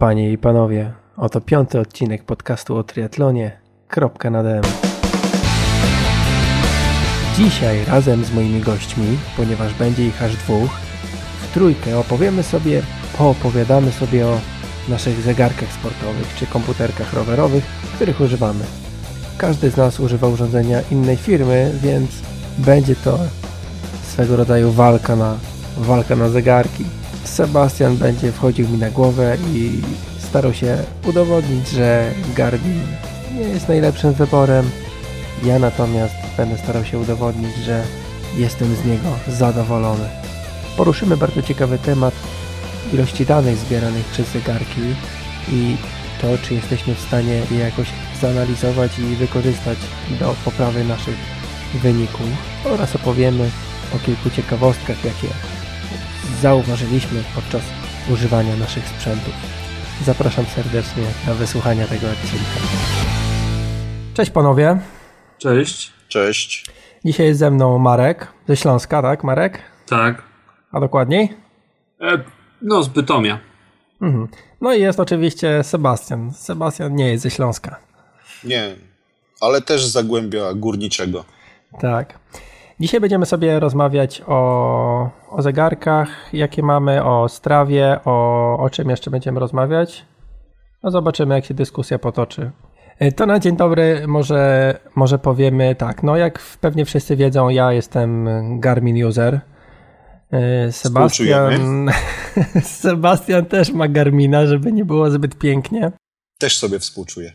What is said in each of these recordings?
Panie i panowie, oto piąty odcinek podcastu o triatlonie. Kropka na DM. Dzisiaj razem z moimi gośćmi, ponieważ będzie ich aż dwóch, w trójkę opowiemy sobie, poopowiadamy sobie o naszych zegarkach sportowych czy komputerkach rowerowych, których używamy. Każdy z nas używa urządzenia innej firmy, więc będzie to swego rodzaju walka na, walka na zegarki. Sebastian będzie wchodził mi na głowę i starał się udowodnić, że Garmin nie jest najlepszym wyborem. Ja natomiast będę starał się udowodnić, że jestem z niego zadowolony. Poruszymy bardzo ciekawy temat ilości danych zbieranych przez zegarki i to, czy jesteśmy w stanie je jakoś zanalizować i wykorzystać do poprawy naszych wyników oraz opowiemy o kilku ciekawostkach, jakie zauważyliśmy podczas używania naszych sprzętów. Zapraszam serdecznie do wysłuchania tego odcinka. Cześć panowie. Cześć. Cześć. Dzisiaj jest ze mną Marek ze Śląska, tak Marek? Tak. A dokładniej? E, no, z Bytomia. Mhm. No i jest oczywiście Sebastian. Sebastian nie jest ze Śląska. Nie, ale też z Zagłębia Górniczego. Tak. Dzisiaj będziemy sobie rozmawiać o, o zegarkach, jakie mamy, o strawie, o, o czym jeszcze będziemy rozmawiać. No zobaczymy, jak się dyskusja potoczy. E, To na dzień dobry może, może powiemy tak. No jak pewnie wszyscy wiedzą, ja jestem Garmin user. E, Sebastian, Sebastian też ma Garmina, żeby nie było zbyt pięknie. Też sobie współczuję.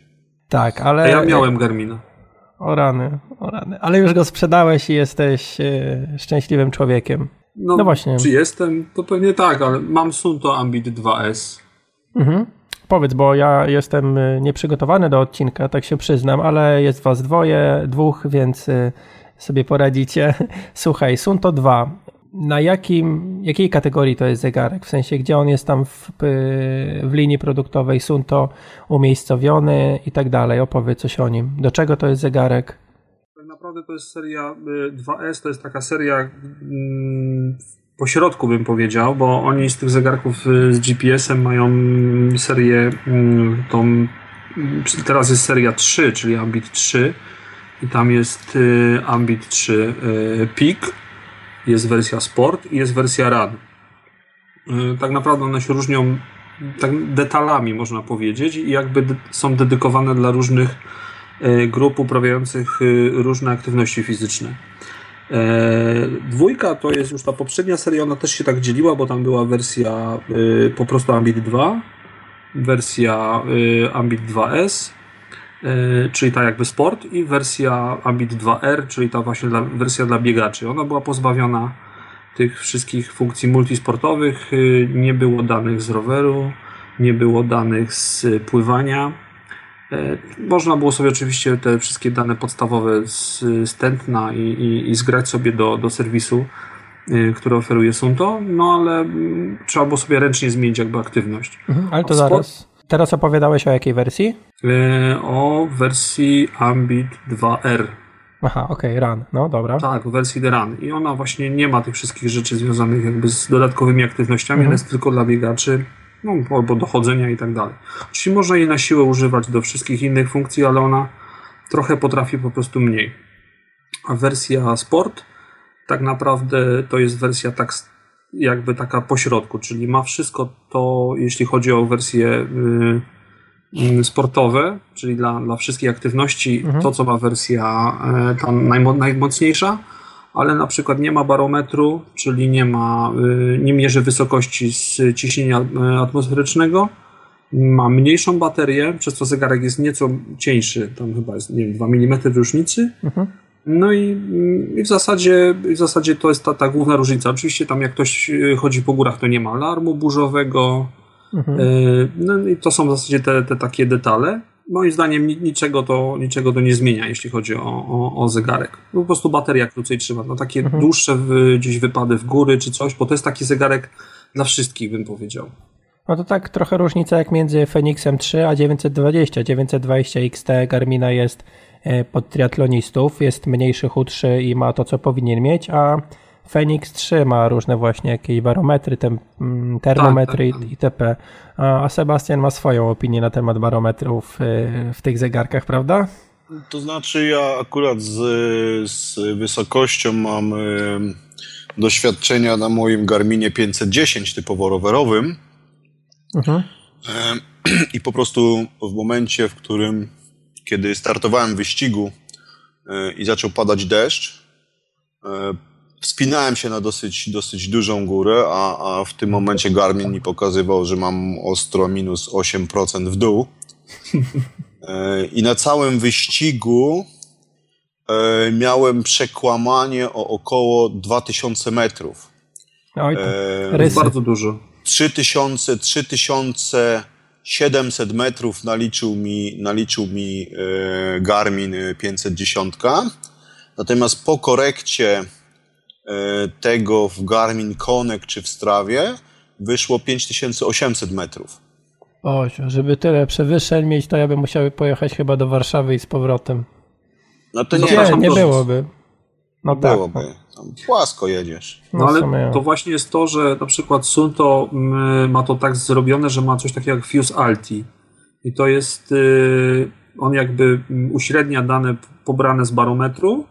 Tak, ale... A ja miałem Garmina. O rany, o rany. Ale już go sprzedałeś i jesteś e, szczęśliwym człowiekiem. No, No właśnie. Czy jestem? To pewnie tak, ale mam Sunto Ambit 2S. Mhm. Powiedz, bo ja jestem y, nieprzygotowany do odcinka, tak się przyznam, ale jest was dwoje, dwóch, więc y, sobie poradzicie. Słuchaj, Sunto 2. Na jakim, jakiej kategorii to jest zegarek? W sensie, gdzie on jest tam w, y, w linii produktowej Sunto umiejscowiony i tak dalej? Opowiedz coś o nim. Do czego to jest zegarek? Tak naprawdę to jest seria y, 2S, to jest taka seria mm, po środku bym powiedział, bo oni z tych zegarków y, z GPS-em mają serię mm, tą, mm, teraz jest seria 3, czyli Ambit 3 i tam jest y, Ambit 3 y, Peak, jest wersja Sport i jest wersja Run. Y, Tak naprawdę one się różnią tak detalami, można powiedzieć, i jakby są dedykowane dla różnych e, grup uprawiających e, różne aktywności fizyczne. E, Dwójka to jest już ta poprzednia seria, ona też się tak dzieliła, bo tam była wersja po prostu Ambit 2, wersja Ambit 2S, e, czyli ta jakby sport i wersja Ambit 2R, czyli ta właśnie dla, wersja dla biegaczy. Ona była pozbawiona tych wszystkich funkcji multisportowych, y, nie było danych z roweru, nie było danych z pływania. E, Można było sobie oczywiście te wszystkie dane podstawowe z, z tętna i, i, i zgrać sobie do, do serwisu, który oferuje Sunto, no ale mm, trzeba było sobie ręcznie zmienić jakby aktywność. Mhm, ale to sport- zaraz. Teraz opowiadałeś o jakiej wersji? E, O wersji Ambit 2R. Aha, okej, run. No dobra. Tak, w wersji The Run. I ona właśnie nie ma tych wszystkich rzeczy związanych jakby z dodatkowymi aktywnościami, Mhm. ona jest tylko dla biegaczy, no, albo do chodzenia i tak dalej. Oczywiście można jej na siłę używać do wszystkich innych funkcji, ale ona trochę potrafi po prostu mniej. A wersja Sport tak naprawdę to jest wersja tak jakby taka pośrodku, czyli ma wszystko to, jeśli chodzi o wersje y, y, sportowe, czyli dla, dla wszystkich aktywności, Mhm. to co ma wersja e, ta najmo, najmocniejsza, ale na przykład nie ma barometru, czyli nie ma, y, nie mierzy wysokości z ciśnienia atmosferycznego, ma mniejszą baterię, przez co zegarek jest nieco cieńszy, tam chyba jest, nie wiem, 2 mm różnicy, Mhm. No i, mm, i w, zasadzie, w zasadzie to jest ta, ta główna różnica. Oczywiście tam jak ktoś y, chodzi po górach, to nie ma alarmu burzowego. Mhm. Y, No i to są w zasadzie te, te takie detale. Moim zdaniem ni- niczego to, niczego to nie zmienia, jeśli chodzi o, o, o zegarek. Po prostu bateria krócej trzyma. No takie Mhm. dłuższe w, gdzieś wypady w góry czy coś, bo to jest taki zegarek dla wszystkich, bym powiedział. No to tak trochę różnica jak między Fenixem 3 a 920. 920 XT Garmina jest pod triatlonistów, jest mniejszy, chudszy i ma to, co powinien mieć, a Phoenix 3 ma różne właśnie jakieś barometry, tem, mm, termometry Tak, tak, tak. itp. A Sebastian ma swoją opinię na temat barometrów y, w tych zegarkach, prawda? To znaczy ja akurat z, z wysokością mam e, doświadczenia na moim Garminie 510 typowo rowerowym Mhm. e, i po prostu w momencie, w którym kiedy startowałem w wyścigu e, i zaczął padać deszcz, e, wspinałem się na dosyć, dosyć dużą górę, a, a w tym momencie Garmin mi pokazywał, że mam ostro minus 8% w dół. E, I na całym wyścigu miałem przekłamanie o około 2000 metrów. Oj, to E, bardzo dużo. 3000, 3700 metrów naliczył mi, naliczył mi e, Garmin 510. Natomiast po korekcie e, tego w Garmin Connect czy w Strawie wyszło 5800 metrów. Oj, żeby tyle przewyższeń mieć, to ja bym musiał pojechać chyba do Warszawy i z powrotem. No to No nie, Nie, nie byłoby. No tak. byłoby. Tam płasko jedziesz. No, No ale to właśnie jest to, że na przykład Sunto mm, ma to tak zrobione, że ma coś takiego jak Fuse Alti. I to jest, y, on jakby mm, uśrednia dane pobrane z barometru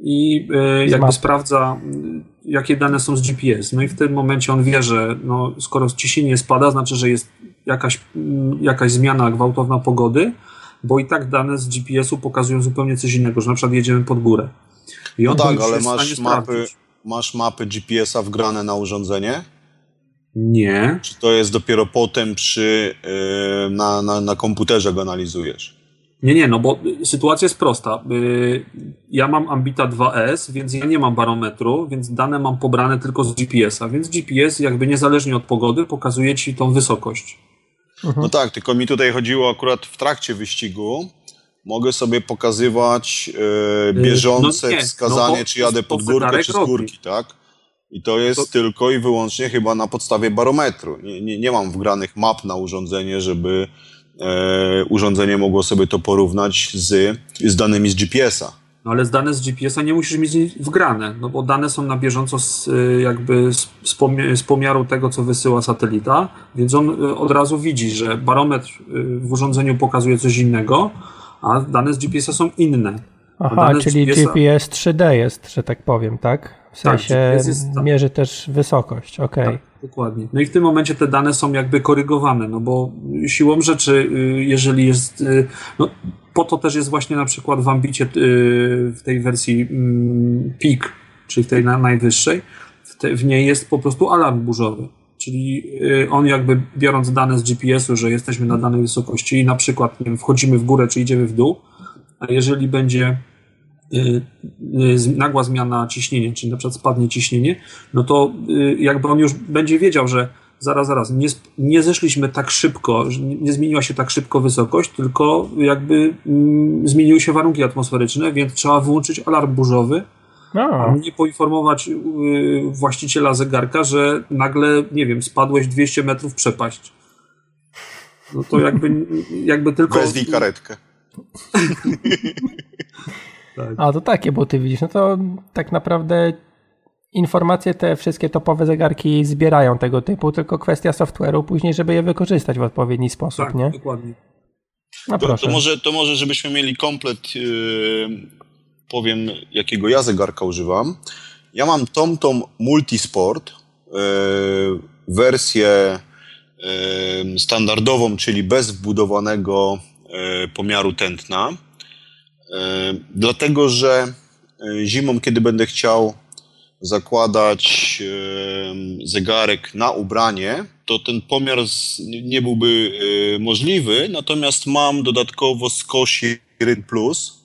i y, jakby sprawdza, y, jakie dane są z GPS. No i w tym momencie on wie, że no, skoro ciśnienie spada, znaczy, że jest jakaś, mm, jakaś zmiana gwałtowna pogody, bo i tak dane z GPS-u pokazują zupełnie coś innego, że na przykład jedziemy pod górę. I No on to tak, ale masz mapy, sprawdzić. masz mapy GPS-a wgrane na urządzenie? Nie. Czy to jest dopiero potem przy, yy, na, na, na komputerze go analizujesz? Nie, nie, no bo y, sytuacja jest prosta. Y, Ja mam Ambita 2S, więc ja nie mam barometru, więc dane mam pobrane tylko z GPS-a, więc GPS jakby niezależnie od pogody pokazuje ci tą wysokość. No tak, tylko mi tutaj chodziło akurat w trakcie wyścigu. Mogę sobie pokazywać e, bieżące no nie, wskazanie, no czy jadę pod górkę, czy z górki, tak? I to jest To- tylko i wyłącznie chyba na podstawie barometru. Nie, nie, nie mam wgranych map na urządzenie, żeby e, urządzenie mogło sobie to porównać z, z danymi z GPS-a. No ale z dane z GPS-a nie musisz mieć wgrane, no bo dane są na bieżąco z, y, jakby z, z, pomia- z pomiaru tego, co wysyła satelita, więc on y, od razu widzi, że barometr y, w urządzeniu pokazuje coś innego, a dane z GPS-a są inne. Aha, czyli GPS 3D jest, że tak powiem, tak? W Tak, sensie GPS jest- tak. mierzy też wysokość, okej. Tak, dokładnie. No i w tym momencie te dane są jakby korygowane, no bo siłą rzeczy, y, jeżeli jest. y, No, po to też jest właśnie na przykład w ambicie y, w tej wersji mm, Peak, czyli w tej na, najwyższej, w, te, w niej jest po prostu alarm burzowy. Czyli y, on jakby biorąc dane z GPS-u, że jesteśmy na danej wysokości i na przykład nie wiem, wchodzimy w górę czy idziemy w dół, a jeżeli będzie y, y, nagła zmiana ciśnienia, czyli na przykład spadnie ciśnienie, no to jakby on już będzie wiedział, że zaraz, zaraz, nie, nie zeszliśmy tak szybko, nie zmieniła się tak szybko wysokość, tylko jakby mm, zmieniły się warunki atmosferyczne, więc trzeba wyłączyć alarm burzowy, a No, nie poinformować y, właściciela zegarka, że nagle, nie wiem, spadłeś 200 metrów przepaść. No to jakby, jakby tylko... Wezwij karetkę. Tak. a to takie buty widzisz, no to tak naprawdę informacje te wszystkie topowe zegarki zbierają tego typu, tylko kwestia software'u później, żeby je wykorzystać w odpowiedni sposób, Tak, nie? dokładnie. No To, proszę. to, może, to może, żebyśmy mieli komplet, yy, powiem, jakiego ja zegarka używam. Ja mam TomTom Multisport, yy, wersję yy, standardową, czyli bez wbudowanego yy, pomiaru tętna. Dlatego, że zimą, kiedy będę chciał zakładać zegarek na ubranie, to ten pomiar nie byłby możliwy, natomiast mam dodatkowo Skosi Ryn Plus,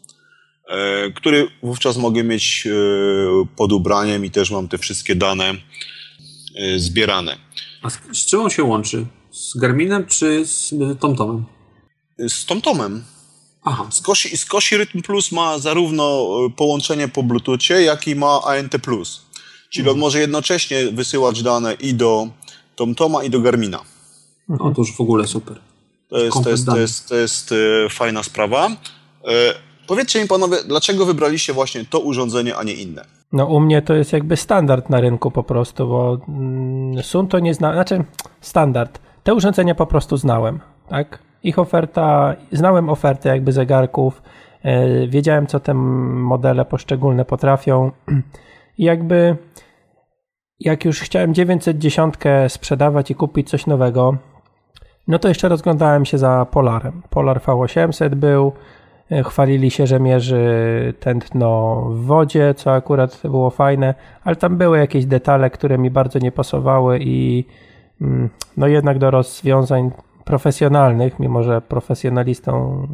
który wówczas mogę mieć yy, pod ubraniem i też mam te wszystkie dane yy, zbierane. A z, z czym on się łączy? Z Garminem czy z TomTomem? Z TomTomem. Aha, Skosi, Skosi Rytm Plus ma zarówno połączenie po Bluetoothie, jak i ma ANT+. Czyli on może jednocześnie wysyłać dane i do TomToma, i do Garmina. no to już w ogóle super. To jest, to jest, to jest, to jest e, fajna sprawa. E, powiedzcie mi panowie, dlaczego wybraliście właśnie to urządzenie, a nie inne? No u mnie to jest jakby standard na rynku po prostu, bo mm, Sun to nie zna, znaczy standard. Te urządzenia po prostu znałem, tak? Ich oferta, znałem ofertę jakby zegarków, yy, wiedziałem co te modele poszczególne potrafią i jakby jak już chciałem 910 sprzedawać i kupić coś nowego, no to jeszcze rozglądałem się za Polarem. Polar V800 był, e, chwalili się, że mierzy tętno w wodzie, co akurat było fajne, ale tam były jakieś detale, które mi bardzo nie pasowały i mm, no jednak do rozwiązań profesjonalnych, mimo że profesjonalistą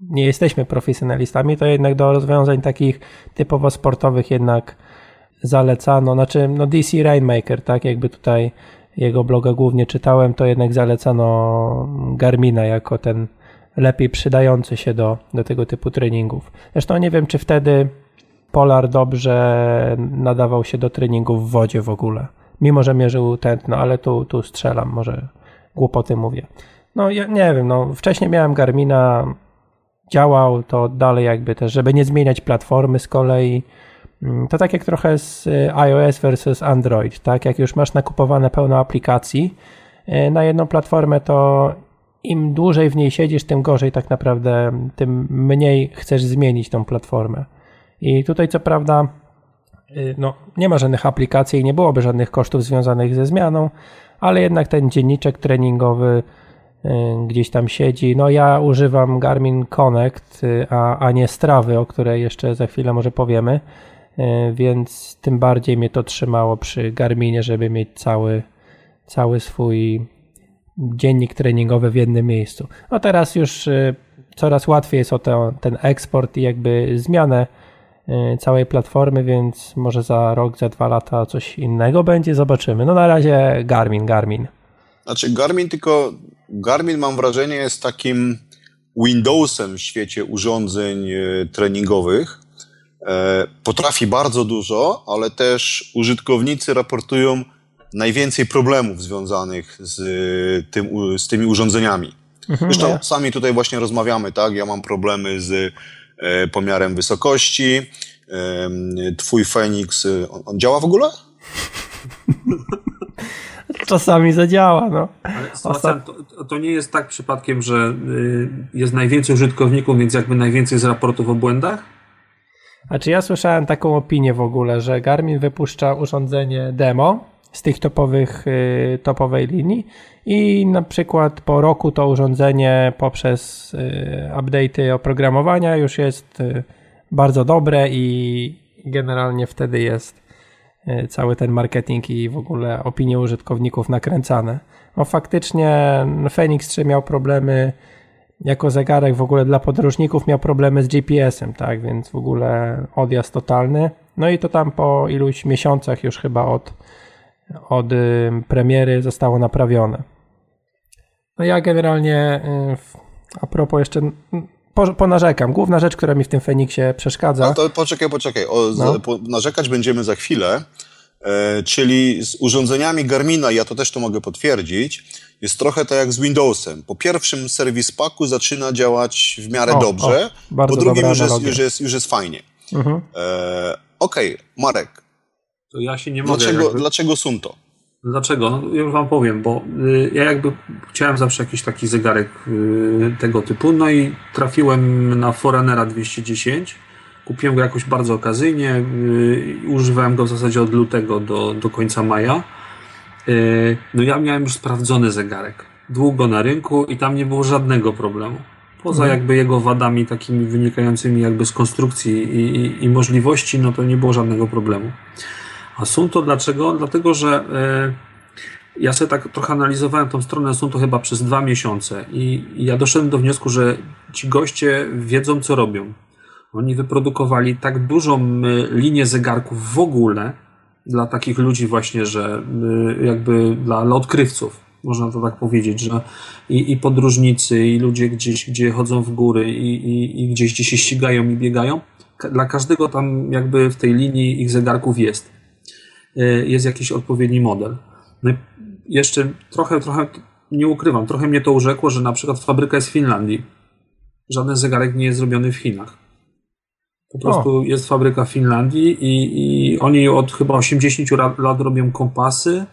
nie jesteśmy profesjonalistami, to jednak do rozwiązań takich typowo sportowych jednak zalecano, znaczy no DC Rainmaker, tak jakby tutaj jego bloga głównie czytałem, to jednak zalecano Garmina jako ten lepiej przydający się do, do tego typu treningów. Zresztą nie wiem, czy wtedy Polar dobrze nadawał się do treningów w wodzie w ogóle. Mimo, że mierzył tętno, ale tu, tu strzelam, może głupoty mówię. No ja nie wiem, no wcześniej miałem Garmina, działał to dalej jakby też, żeby nie zmieniać platformy z kolei, Mm, to tak jak trochę z y, iOS versus Android, tak? Jak już masz nakupowane pełno aplikacji y, na jedną platformę, to im dłużej w niej siedzisz, tym gorzej tak naprawdę, tym mniej chcesz zmienić tą platformę. I tutaj co prawda y, no, nie ma żadnych aplikacji i nie byłoby żadnych kosztów związanych ze zmianą, ale jednak ten dzienniczek treningowy gdzieś tam siedzi. No ja używam Garmin Connect, a, a nie Strawy, o której jeszcze za chwilę może powiemy. Więc tym bardziej mnie to trzymało przy Garminie, żeby mieć cały, cały swój dziennik treningowy w jednym miejscu. No teraz już e, coraz łatwiej jest o to, ten eksport i jakby zmianę e, całej platformy, więc może za rok, za dwa lata coś innego będzie, zobaczymy. No na razie Garmin, Garmin. Znaczy Garmin tylko, Garmin mam wrażenie jest takim Windowsem w świecie urządzeń treningowych, E, potrafi bardzo dużo, ale też użytkownicy raportują najwięcej problemów związanych z, tym, z tymi urządzeniami. Mhm, Zresztą ja. sami tutaj właśnie rozmawiamy, tak? Ja mam problemy z e, pomiarem wysokości. E, twój Fenix, on, on działa w ogóle? Czasami zadziała, no. Ale to, to, nie jest tak przypadkiem, że y, jest najwięcej użytkowników, więc jakby najwięcej z raportów o błędach? A czy ja słyszałem taką opinię w ogóle, że Garmin wypuszcza urządzenie demo z tych topowych, y, topowej linii i na przykład po roku to urządzenie poprzez y, update'y oprogramowania już jest y, bardzo dobre i generalnie wtedy jest cały ten marketing i w ogóle opinie użytkowników nakręcane. No faktycznie Phoenix 3 miał problemy jako zegarek w ogóle dla podróżników miał problemy z GPS-em, tak, więc w ogóle odjazd totalny. No i to tam po iluś miesiącach już chyba od, od premiery zostało naprawione. No ja generalnie y, a propos jeszcze po, ponarzekam. Główna rzecz, która mi w tym Feniksie przeszkadza. No to poczekaj, poczekaj. O, no. po, narzekać będziemy za chwilę. E, czyli z urządzeniami Garmina, ja to też to mogę potwierdzić, jest trochę tak jak z Windowsem. Po pierwszym serwis paku zaczyna działać w miarę o, dobrze, o, po drugim już jest, już, jest, już jest fajnie. Mhm. E, Okej, okay, Marek. To ja się nie mogę. Dlaczego, jakby... dlaczego Sunto? Dlaczego? No, ja już wam powiem, bo y, ja jakby chciałem zawsze jakiś taki zegarek y, tego typu, no i trafiłem na Foreignera 210 Kupiłem go jakoś bardzo okazyjnie. Yy, używałem go w zasadzie od lutego do, do końca maja. Yy, no ja miałem już sprawdzony zegarek. Długo na rynku i tam nie było żadnego problemu. Poza mhm. jakby jego wadami takimi wynikającymi jakby z konstrukcji i, i, i, możliwości, no to nie było żadnego problemu. A są to dlaczego? Dlatego, że yy, ja sobie tak trochę analizowałem tą stronę są to chyba przez dwa miesiące i, i ja doszedłem do wniosku, że ci goście wiedzą co robią. Oni wyprodukowali tak dużą linię zegarków w ogóle dla takich ludzi właśnie, że jakby dla, dla odkrywców, można to tak powiedzieć, że i, i podróżnicy, i ludzie gdzieś, gdzie chodzą w góry i, i, i gdzieś, gdzie się ścigają i biegają, dla każdego tam jakby w tej linii ich zegarków jest. Y, jest jakiś odpowiedni model. No jeszcze trochę, trochę, nie ukrywam, trochę mnie to urzekło, że na przykład fabryka jest w Finlandii. Żaden zegarek nie jest zrobiony w Chinach. Po prostu o. jest fabryka w Finlandii i, i oni od chyba 80 lat robią kompasy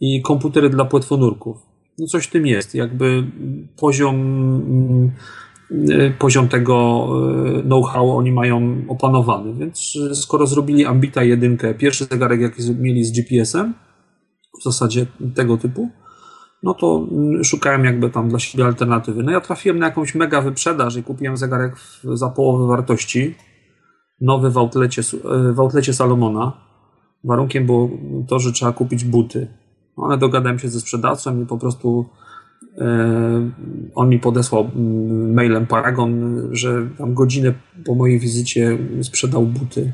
i komputery dla płetwonurków. No coś w tym jest. Jakby poziom, mm, poziom tego e, know-how oni mają opanowany. Więc skoro zrobili Ambita jedynkę, pierwszy zegarek jaki mieli z GPS-em, w zasadzie tego typu, no to mm, szukałem jakby tam dla siebie alternatywy. No ja trafiłem na jakąś mega wyprzedaż i kupiłem zegarek za połowę wartości. Nowy w outlecie, w outlecie Salomona. Warunkiem było to, że trzeba kupić buty. No, ale dogadałem się ze sprzedawcą i po prostu on mi podesłał mm, mailem Paragon, że tam godzinę po mojej wizycie sprzedał buty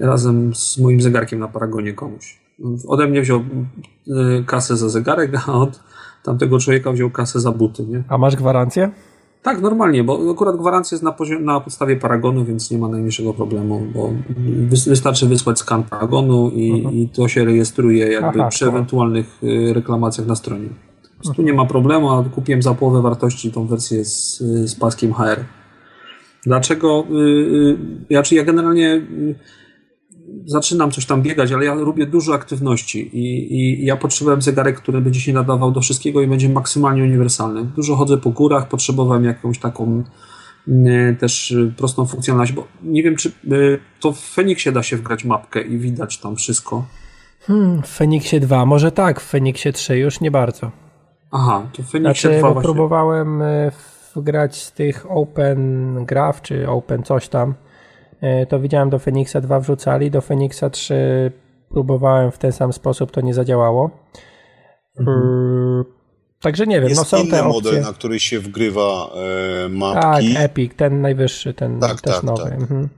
razem z moim zegarkiem na Paragonie komuś. Ode mnie wziął y, kasę za zegarek, a od tamtego człowieka wziął kasę za buty. Nie? A masz gwarancję? Tak, normalnie, bo akurat gwarancja jest na, na podstawie paragonu, więc nie ma najmniejszego problemu, bo wystarczy wysłać skan paragonu i, mhm. i to się rejestruje jakby Aha, przy to. ewentualnych y, reklamacjach na stronie. Tu mhm. nie ma problemu, a kupiłem za połowę wartości tą wersję z, z paskiem HR. Dlaczego? Yy, ja, czy ja generalnie yy, zaczynam coś tam biegać, ale ja lubię dużo aktywności i, i ja potrzebowałem zegarek, który będzie się nadawał do wszystkiego i będzie maksymalnie uniwersalny. Dużo chodzę po górach, potrzebowałem jakąś taką też prostą funkcjonalność, bo nie wiem, czy y, to w Fenixie da się wgrać mapkę i widać tam wszystko. Hmm, w Fenixie 2, może tak, w Fenixie 3 już nie bardzo. Aha, to Fenixie znaczy, 2 właśnie... próbowałem y, wgrać z tych Open Graph, czy Open coś tam, E, to widziałem do Phoenixa 2 wrzucali, do Phoenixa 3 próbowałem w ten sam sposób, to nie zadziałało. Mhm. E, także nie wiem, Jest no są inny te opcje. model, na który się wgrywa e, mapki. Tak, Epic, ten najwyższy, ten tak, też tak, nowy. Tak. Mhm.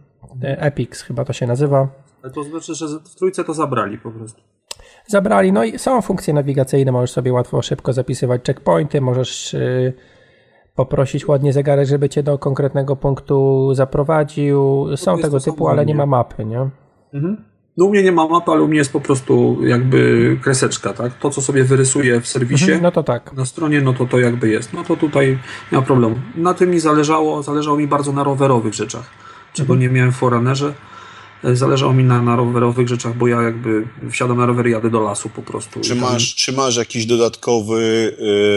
E, Epic chyba to się nazywa. To znaczy, że w trójce to zabrali po prostu. Zabrali, no i są funkcje nawigacyjne, możesz sobie łatwo, szybko zapisywać checkpointy, możesz... Yy, poprosić ładnie zegarek, żeby cię do konkretnego punktu zaprowadził. Są tego typu, ale nie ma mapy, nie? Mhm. No u mnie nie ma mapy, ale u mnie jest po prostu jakby kreseczka, tak? To, co sobie wyrysuję w serwisie mhm, no to tak. na stronie, no to to jakby jest. No to tutaj nie ma problemu. Na tym mi zależało, zależało mi bardzo na rowerowych rzeczach, czego mhm. nie miałem w Foranerze. E, zależało mi na, na rowerowych rzeczach, bo ja jakby wsiadam na rower i jadę do lasu po prostu. Czy masz, czy masz jakiś dodatkowy,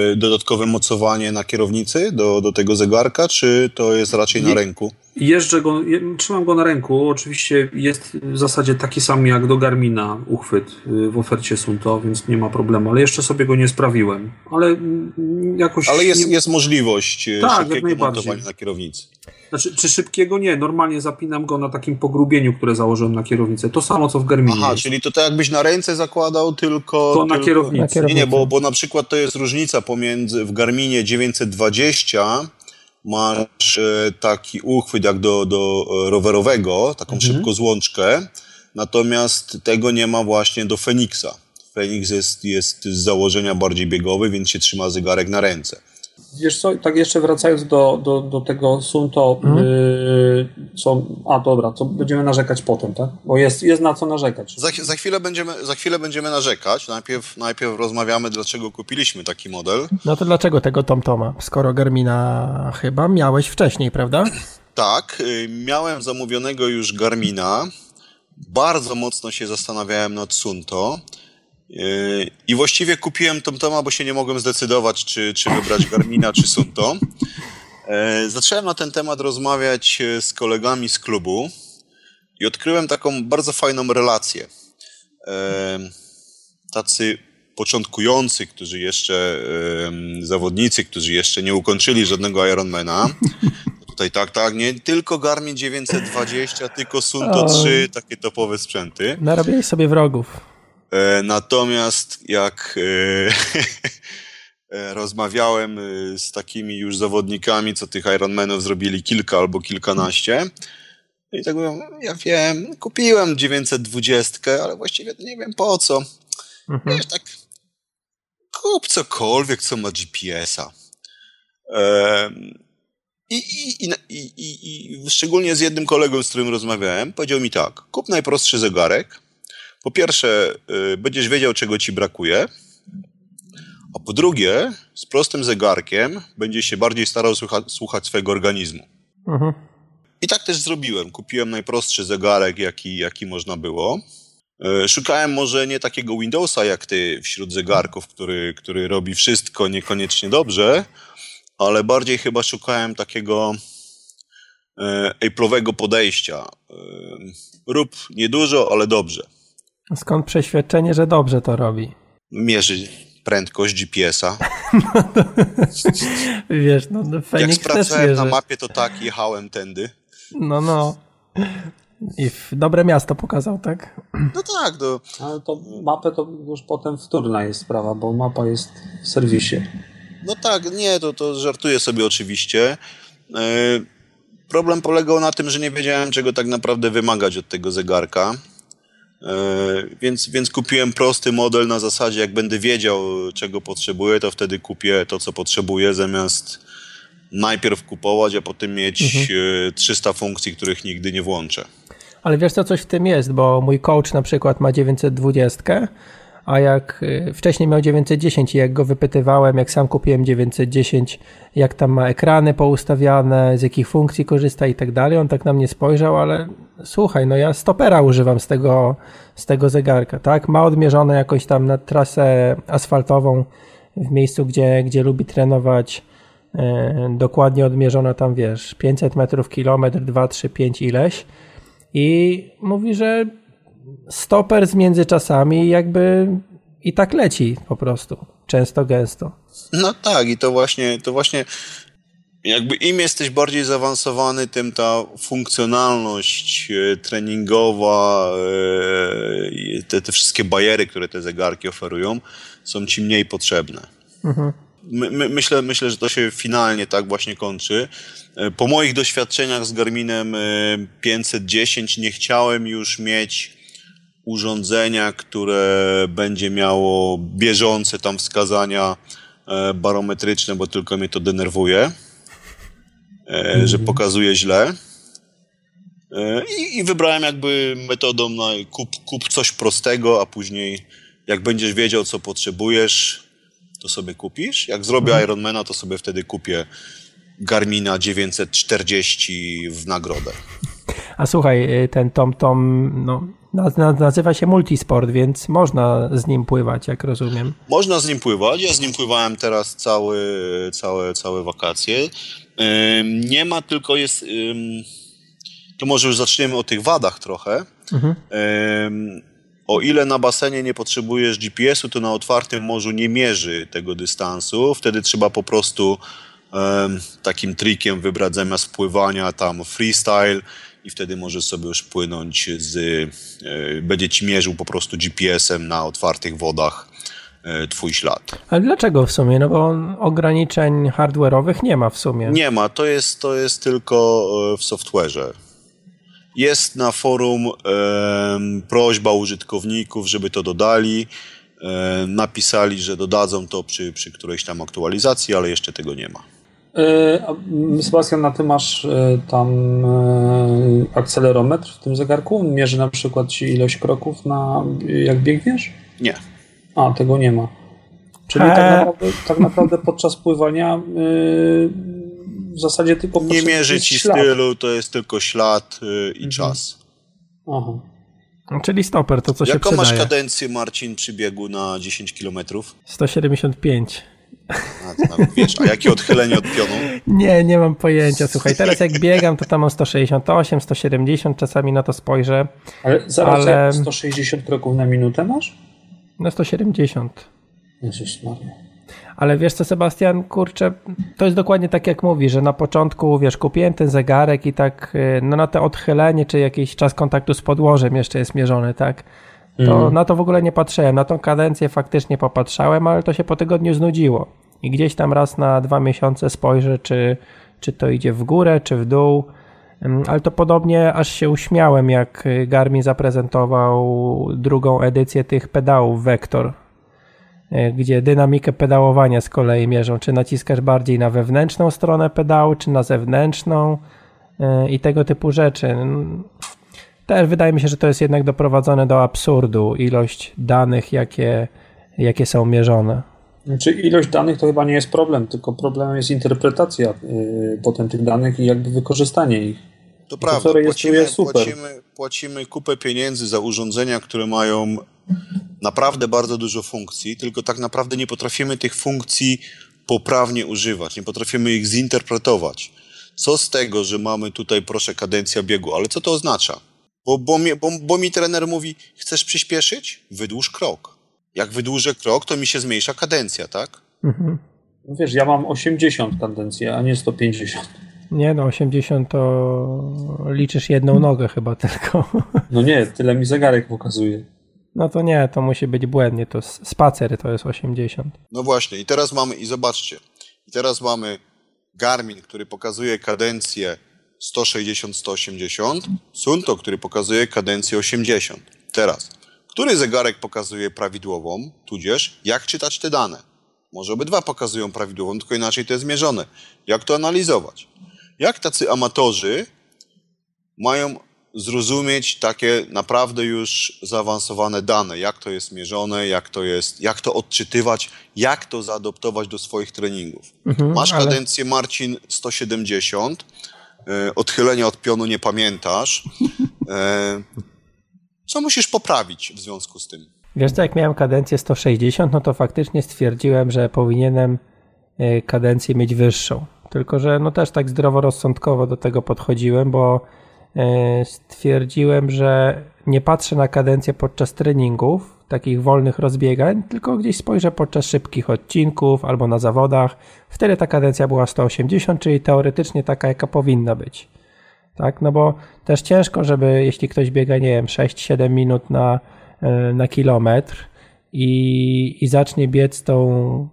yy, dodatkowe mocowanie na kierownicy do, do tego zegarka, czy to jest raczej na ręku? Jeżdżę go, trzymam go na ręku. Oczywiście jest w zasadzie taki sam jak do Garmina uchwyt y, w ofercie Sunto, więc nie ma problemu, ale jeszcze sobie go nie sprawiłem. Ale mm, jakoś. Ale jest, nie... jest możliwość tak, szybkiego montowania na kierownicy. Znaczy, czy szybkiego nie, normalnie zapinam go na takim pogrubieniu, które założyłem na kierownicę. To samo co w Garminie. Aha, jest. czyli to tak jakbyś na ręce zakładał, tylko. To na, tylko... Kierownicy. na kierownicy. Nie, nie, bo, bo na przykład to jest różnica pomiędzy w Garminie 920 masz e, taki uchwyt jak do, do e, rowerowego, taką mhm. szybko złączkę, natomiast tego nie ma właśnie do Fenixa. Fenix jest, jest z założenia bardziej biegowy, więc się trzyma zegarek na ręce. Wiesz co, tak jeszcze wracając do, do, do tego Sunto, mhm. yy, co, a dobra, to będziemy narzekać potem, tak? Bo jest, jest na co narzekać. Za, za, chwilę będziemy, za chwilę będziemy narzekać. Najpierw, najpierw rozmawiamy, dlaczego kupiliśmy taki model. No to dlaczego tego TomToma, skoro Garmina chyba miałeś wcześniej, prawda? Tak, yy, miałem zamówionego już Garmina. Bardzo mocno się zastanawiałem nad Sunto. I właściwie kupiłem TomToma, bo się nie mogłem zdecydować, czy, czy wybrać Garmina, czy Sunto. E, zacząłem na ten temat rozmawiać e, z kolegami z klubu i odkryłem taką bardzo fajną relację. E, tacy początkujący, którzy jeszcze, zawodnicy, którzy jeszcze nie ukończyli żadnego Ironmana, tutaj tak, tak, nie tylko Garmin 920, tylko Sunto 3, takie topowe sprzęty. Narobiłeś sobie wrogów. E, natomiast jak e, e, rozmawiałem z takimi już zawodnikami, co tych Ironmanów zrobili kilka albo kilkanaście, i tak mówią, ja wiem, kupiłem 920, ale właściwie nie wiem po co. Mhm. Wiesz, tak kup cokolwiek, co ma GPS-a. I, i, i, i, I szczególnie z jednym kolegą, z którym rozmawiałem, powiedział mi tak, kup najprostszy zegarek, po pierwsze, y, będziesz wiedział, czego ci brakuje, a po drugie, z prostym zegarkiem będziesz się bardziej starał słucha słuchać swojego organizmu. Mhm. I tak też zrobiłem. Kupiłem najprostszy zegarek, jaki, jaki można było. E, szukałem może nie takiego Windowsa jak ty wśród zegarków, który, który robi wszystko niekoniecznie dobrze, ale bardziej chyba szukałem takiego e, Apple'owego podejścia. Rób niedużo, ale dobrze. Skąd przeświadczenie, że dobrze to robi? Mierzy prędkość GPS-a. wiesz, no, no Jak spracowałem na mapie, to tak, jechałem tędy. No, no. I w dobre miasto pokazał, tak? No tak. To... Ale to mapę to już potem wtórna jest sprawa, bo mapa jest w serwisie. No tak, nie, to, to żartuję sobie oczywiście. E, problem polegał na tym, że nie wiedziałem, czego tak naprawdę wymagać od tego zegarka. E, więc, więc kupiłem prosty model na zasadzie, jak będę wiedział, czego potrzebuję, to wtedy kupię to, co potrzebuję, zamiast najpierw kupować, a potem mieć mhm. 300 e, funkcji, których nigdy nie włączę. Ale wiesz co, coś w tym jest, bo mój coach na przykład ma 920, a jak y, wcześniej miał 910 i jak go wypytywałem, jak sam kupiłem 910, jak tam ma ekrany poustawiane, z jakich funkcji korzysta i tak dalej, on tak na mnie spojrzał, ale słuchaj, no ja stopera używam z tego, z tego zegarka, tak? Ma odmierzone jakoś tam na trasę asfaltową w miejscu, gdzie, gdzie lubi trenować, yy, dokładnie odmierzona tam, wiesz, 500 metrów, kilometr, 2, 3, 5 ileś i mówi, że stoper z międzyczasami jakby i tak leci po prostu, często gęsto. No tak i to właśnie, to właśnie jakby im jesteś bardziej zaawansowany, tym ta funkcjonalność e, treningowa, e, te, te wszystkie bariery, które te zegarki oferują, są ci mniej potrzebne. Mhm. My, my, myślę, myślę, że to się finalnie tak właśnie kończy. E, po moich doświadczeniach z Garminem 510 nie chciałem już mieć urządzenia, które będzie miało bieżące tam wskazania e, barometryczne, bo tylko mnie to denerwuje, mm. że pokazuje źle. E, I, I, wybrałem jakby metodą na kup, kup coś prostego, a później jak będziesz wiedział, co potrzebujesz, to sobie kupisz. Jak zrobię mhm. Ironmana, to sobie wtedy kupię Garmina 940 w nagrodę. A słuchaj, y, ten Tom Tom, no, nazywa się Multisport, więc można z nim pływać, jak rozumiem. Można z nim pływać. Ja z nim pływałem teraz całe, całe, całe wakacje. Nie ma, tylko jest. To może już zaczniemy o tych wadach trochę. Mhm. O ile na basenie nie potrzebujesz GPS-u, to na otwartym morzu nie mierzy tego dystansu. Wtedy trzeba po prostu takim trikiem wybrać zamiast pływania tam freestyle i wtedy możesz sobie już płynąć z, e, będzie ci mierzył po prostu GPS-em na otwartych wodach e, twój ślad. Ale dlaczego w sumie? No bo ograniczeń hardware'owych nie ma w sumie. Nie ma, to jest, to jest tylko e, w software'ze. Jest na forum e, prośba użytkowników, żeby to dodali. E, napisali, że dodadzą to przy, przy którejś tam aktualizacji, ale jeszcze tego nie ma. E, Sebastian, na ty masz e, tam e, akcelerometr w tym zegarku? Mierzy na przykład ci ilość kroków na jak biegniesz? Nie. A, tego nie ma. Czyli tak naprawdę, tak naprawdę podczas pływania w zasadzie tylko Nie mierzy ci ślad. stylu, to jest tylko ślad i mhm. czas. Aha. Czyli stoper, to co Jaką się przydaje. Jaką masz kadencję, Marcin, przy biegu na 10 km? 175. A, wiesz, a jakie odchylenie od pionu? Nie, nie mam pojęcia. Słuchaj, teraz jak biegam, to tam mam 168, 170, czasami na to spojrzę. Ale zaraz ale... 160 kroków na minutę masz? Na 170. Jezus Maria. Ale wiesz co, Sebastian, kurczę, to jest dokładnie tak jak mówi, że na początku, wiesz, kupiłem ten zegarek i tak, y, no na to odchylenie, czy jakiś czas kontaktu z podłożem jeszcze jest mierzony, tak? To mm. na to w ogóle nie patrzyłem. Na tą kadencję faktycznie popatrzałem, ale to się po tygodniu znudziło. I gdzieś tam raz na dwa miesiące spojrzę, czy, czy to idzie w górę, czy w dół. Mm, ale to podobnie aż się uśmiałem, jak Garmin zaprezentował drugą edycję tych pedałów Vector, e, gdzie dynamikę pedałowania z kolei mierzą. Czy naciskasz bardziej na wewnętrzną stronę pedału, czy na zewnętrzną e, i tego typu rzeczy. Też wydaje mi się, że to jest jednak doprowadzone do absurdu, ilość danych, jakie, jakie są mierzone. Znaczy ilość danych to chyba nie jest problem, tylko problemem jest interpretacja yy, potem tych danych i jakby wykorzystanie ich. To prawda, płacimy, płacimy, płacimy kupę pieniędzy za urządzenia, które mają naprawdę bardzo dużo funkcji, tylko tak naprawdę nie potrafimy tych funkcji poprawnie używać, nie potrafimy ich zinterpretować. Co z tego, że mamy tutaj, proszę, kadencja biegu, ale co to oznacza? Bo, bo, mi, bo, bo mi trener mówi, chcesz przyspieszyć? Wydłuż krok. Jak wydłużę krok, to mi się zmniejsza kadencja, tak? Mhm. Wiesz, ja mam 80 kadencji, a nie 150. Nie, no 80 to liczysz jedną nogę chyba tylko. No nie, tyle mi zegarek pokazuje. No to nie, to musi być błędnie, to spacer to jest 80. No właśnie, i teraz mamy, i zobaczcie, i teraz mamy Garmin, który pokazuje kadencję 160-180, Sunto, który pokazuje kadencję 80. Teraz, który zegarek pokazuje prawidłową, tudzież jak czytać te dane? Może obydwa pokazują prawidłową, tylko inaczej to jest zmierzone. Jak to analizować? Jak tacy amatorzy mają zrozumieć takie naprawdę już zaawansowane dane, jak to jest mierzone, jak to jest, jak to odczytywać, jak to zaadoptować do swoich treningów. Mhm, Masz ale... kadencję Marcin 170, e, odchylenia od pionu nie pamiętasz. E, co musisz poprawić w związku z tym? Wiesz co, jak miałem kadencję 160, no to faktycznie stwierdziłem, że powinienem e, kadencję mieć wyższą. Tylko, że no też tak zdroworozsądkowo do tego podchodziłem, bo E, stwierdziłem, że nie patrzę na kadencję podczas treningów, takich wolnych rozbiegań, tylko gdzieś spojrzę podczas szybkich odcinków albo na zawodach. Wtedy ta kadencja była 180, czyli teoretycznie taka, jaka powinna być. Tak, no bo też ciężko, żeby jeśli ktoś biega, nie wiem, 6-7 minut na, e, na kilometr i, i zacznie biec tą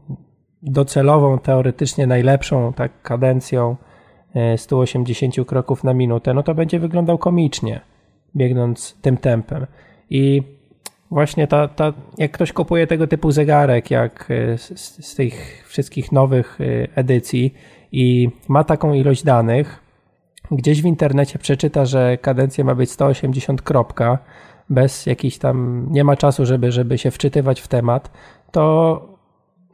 docelową, teoretycznie najlepszą tak kadencją 180 kroków na minutę, no to będzie wyglądał komicznie, biegnąc tym tempem. I właśnie ta, ta, jak ktoś kupuje tego typu zegarek, jak e, z, z tych wszystkich nowych e, edycji i ma taką ilość danych, gdzieś w internecie przeczyta, że kadencja ma być 180 kropka, bez jakiś tam, nie ma czasu, żeby, żeby się wczytywać w temat, to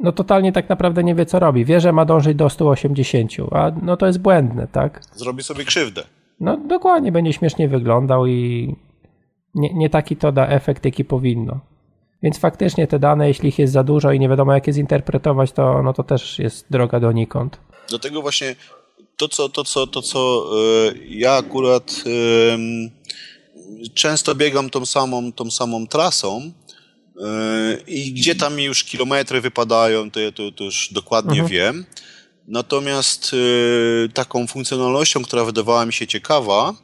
no totalnie tak naprawdę nie wie, co robi. Wie, że ma dążyć do 180, a no to jest błędne, tak? Zrobi sobie krzywdę. No dokładnie, będzie śmiesznie wyglądał i nie, nie taki to da efekt, jaki powinno. Więc faktycznie te dane, jeśli ich jest za dużo i nie wiadomo, jak je zinterpretować, to, no to też jest droga donikąd. Do tego właśnie to, co, to, co, to, co yy, ja akurat często biegam tą samą, tą samą trasą, i gdzie tam już kilometry wypadają, to ja to, to już dokładnie mhm. wiem. Natomiast y, taką funkcjonalnością, która wydawała mi się ciekawa,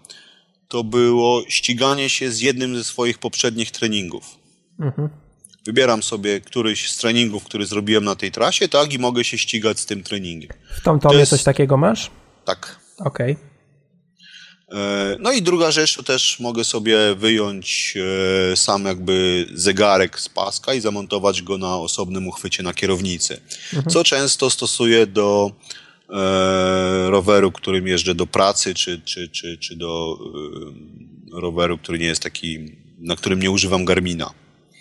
to było ściganie się z jednym ze swoich poprzednich treningów. Mhm. Wybieram sobie któryś z treningów, który zrobiłem na tej trasie, tak, i mogę się ścigać z tym treningiem. W tą tomie jest... coś takiego masz? Tak. Okej. Okay. E, no i druga rzecz, to też mogę sobie wyjąć e, sam jakby zegarek z paska i zamontować go na osobnym uchwycie na kierownicy. Mhm. Co często stosuję do roweru, którym jeżdżę do pracy, czy, czy, czy, czy do roweru, który nie jest taki, na którym nie używam Garmina.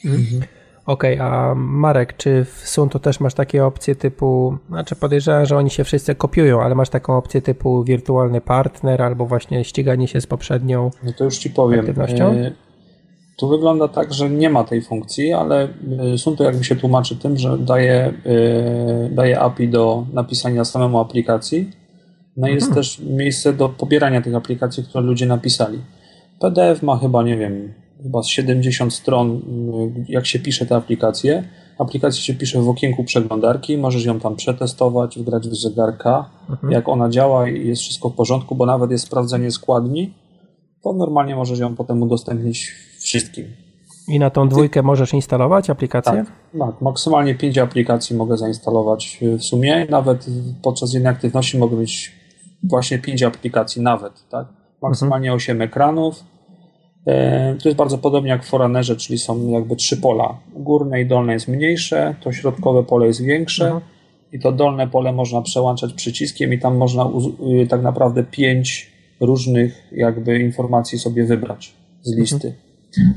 Mhm. Okej, okay, a Marek, czy w Sunto też masz takie opcje typu, znaczy podejrzewam, że oni się wszyscy kopiują, ale masz taką opcję typu wirtualny partner albo właśnie ściganie się z poprzednią No to już ci powiem. Aktywnością? Tu wygląda tak, że nie ma tej funkcji, ale e, Sunto jakby się tłumaczy tym, że daje, e, daje API do napisania samemu aplikacji. No i jest mhm. też miejsce do pobierania tych aplikacji, które ludzie napisali. PDF ma chyba, nie wiem, chyba z 70 stron, jak się pisze tę aplikację. Aplikację się pisze w okienku przeglądarki, możesz ją tam przetestować, wgrać w zegarka, mhm. jak ona działa i jest wszystko w porządku, bo nawet jest sprawdzenie składni, to normalnie możesz ją potem udostępnić wszystkim. I na tą dwójkę możesz instalować aplikację? Tak, tak, maksymalnie 5 aplikacji mogę zainstalować w sumie. Nawet podczas jednej aktywności mogę mieć właśnie 5 aplikacji nawet, tak? Maksymalnie mhm. 8 ekranów, E, to jest bardzo podobnie jak w Foranerze, czyli są jakby trzy pola. Górne i dolne jest mniejsze, to środkowe pole jest większe mhm. i to dolne pole można przełączać przyciskiem i tam można y, tak naprawdę pięć różnych jakby informacji sobie wybrać z listy. Mhm.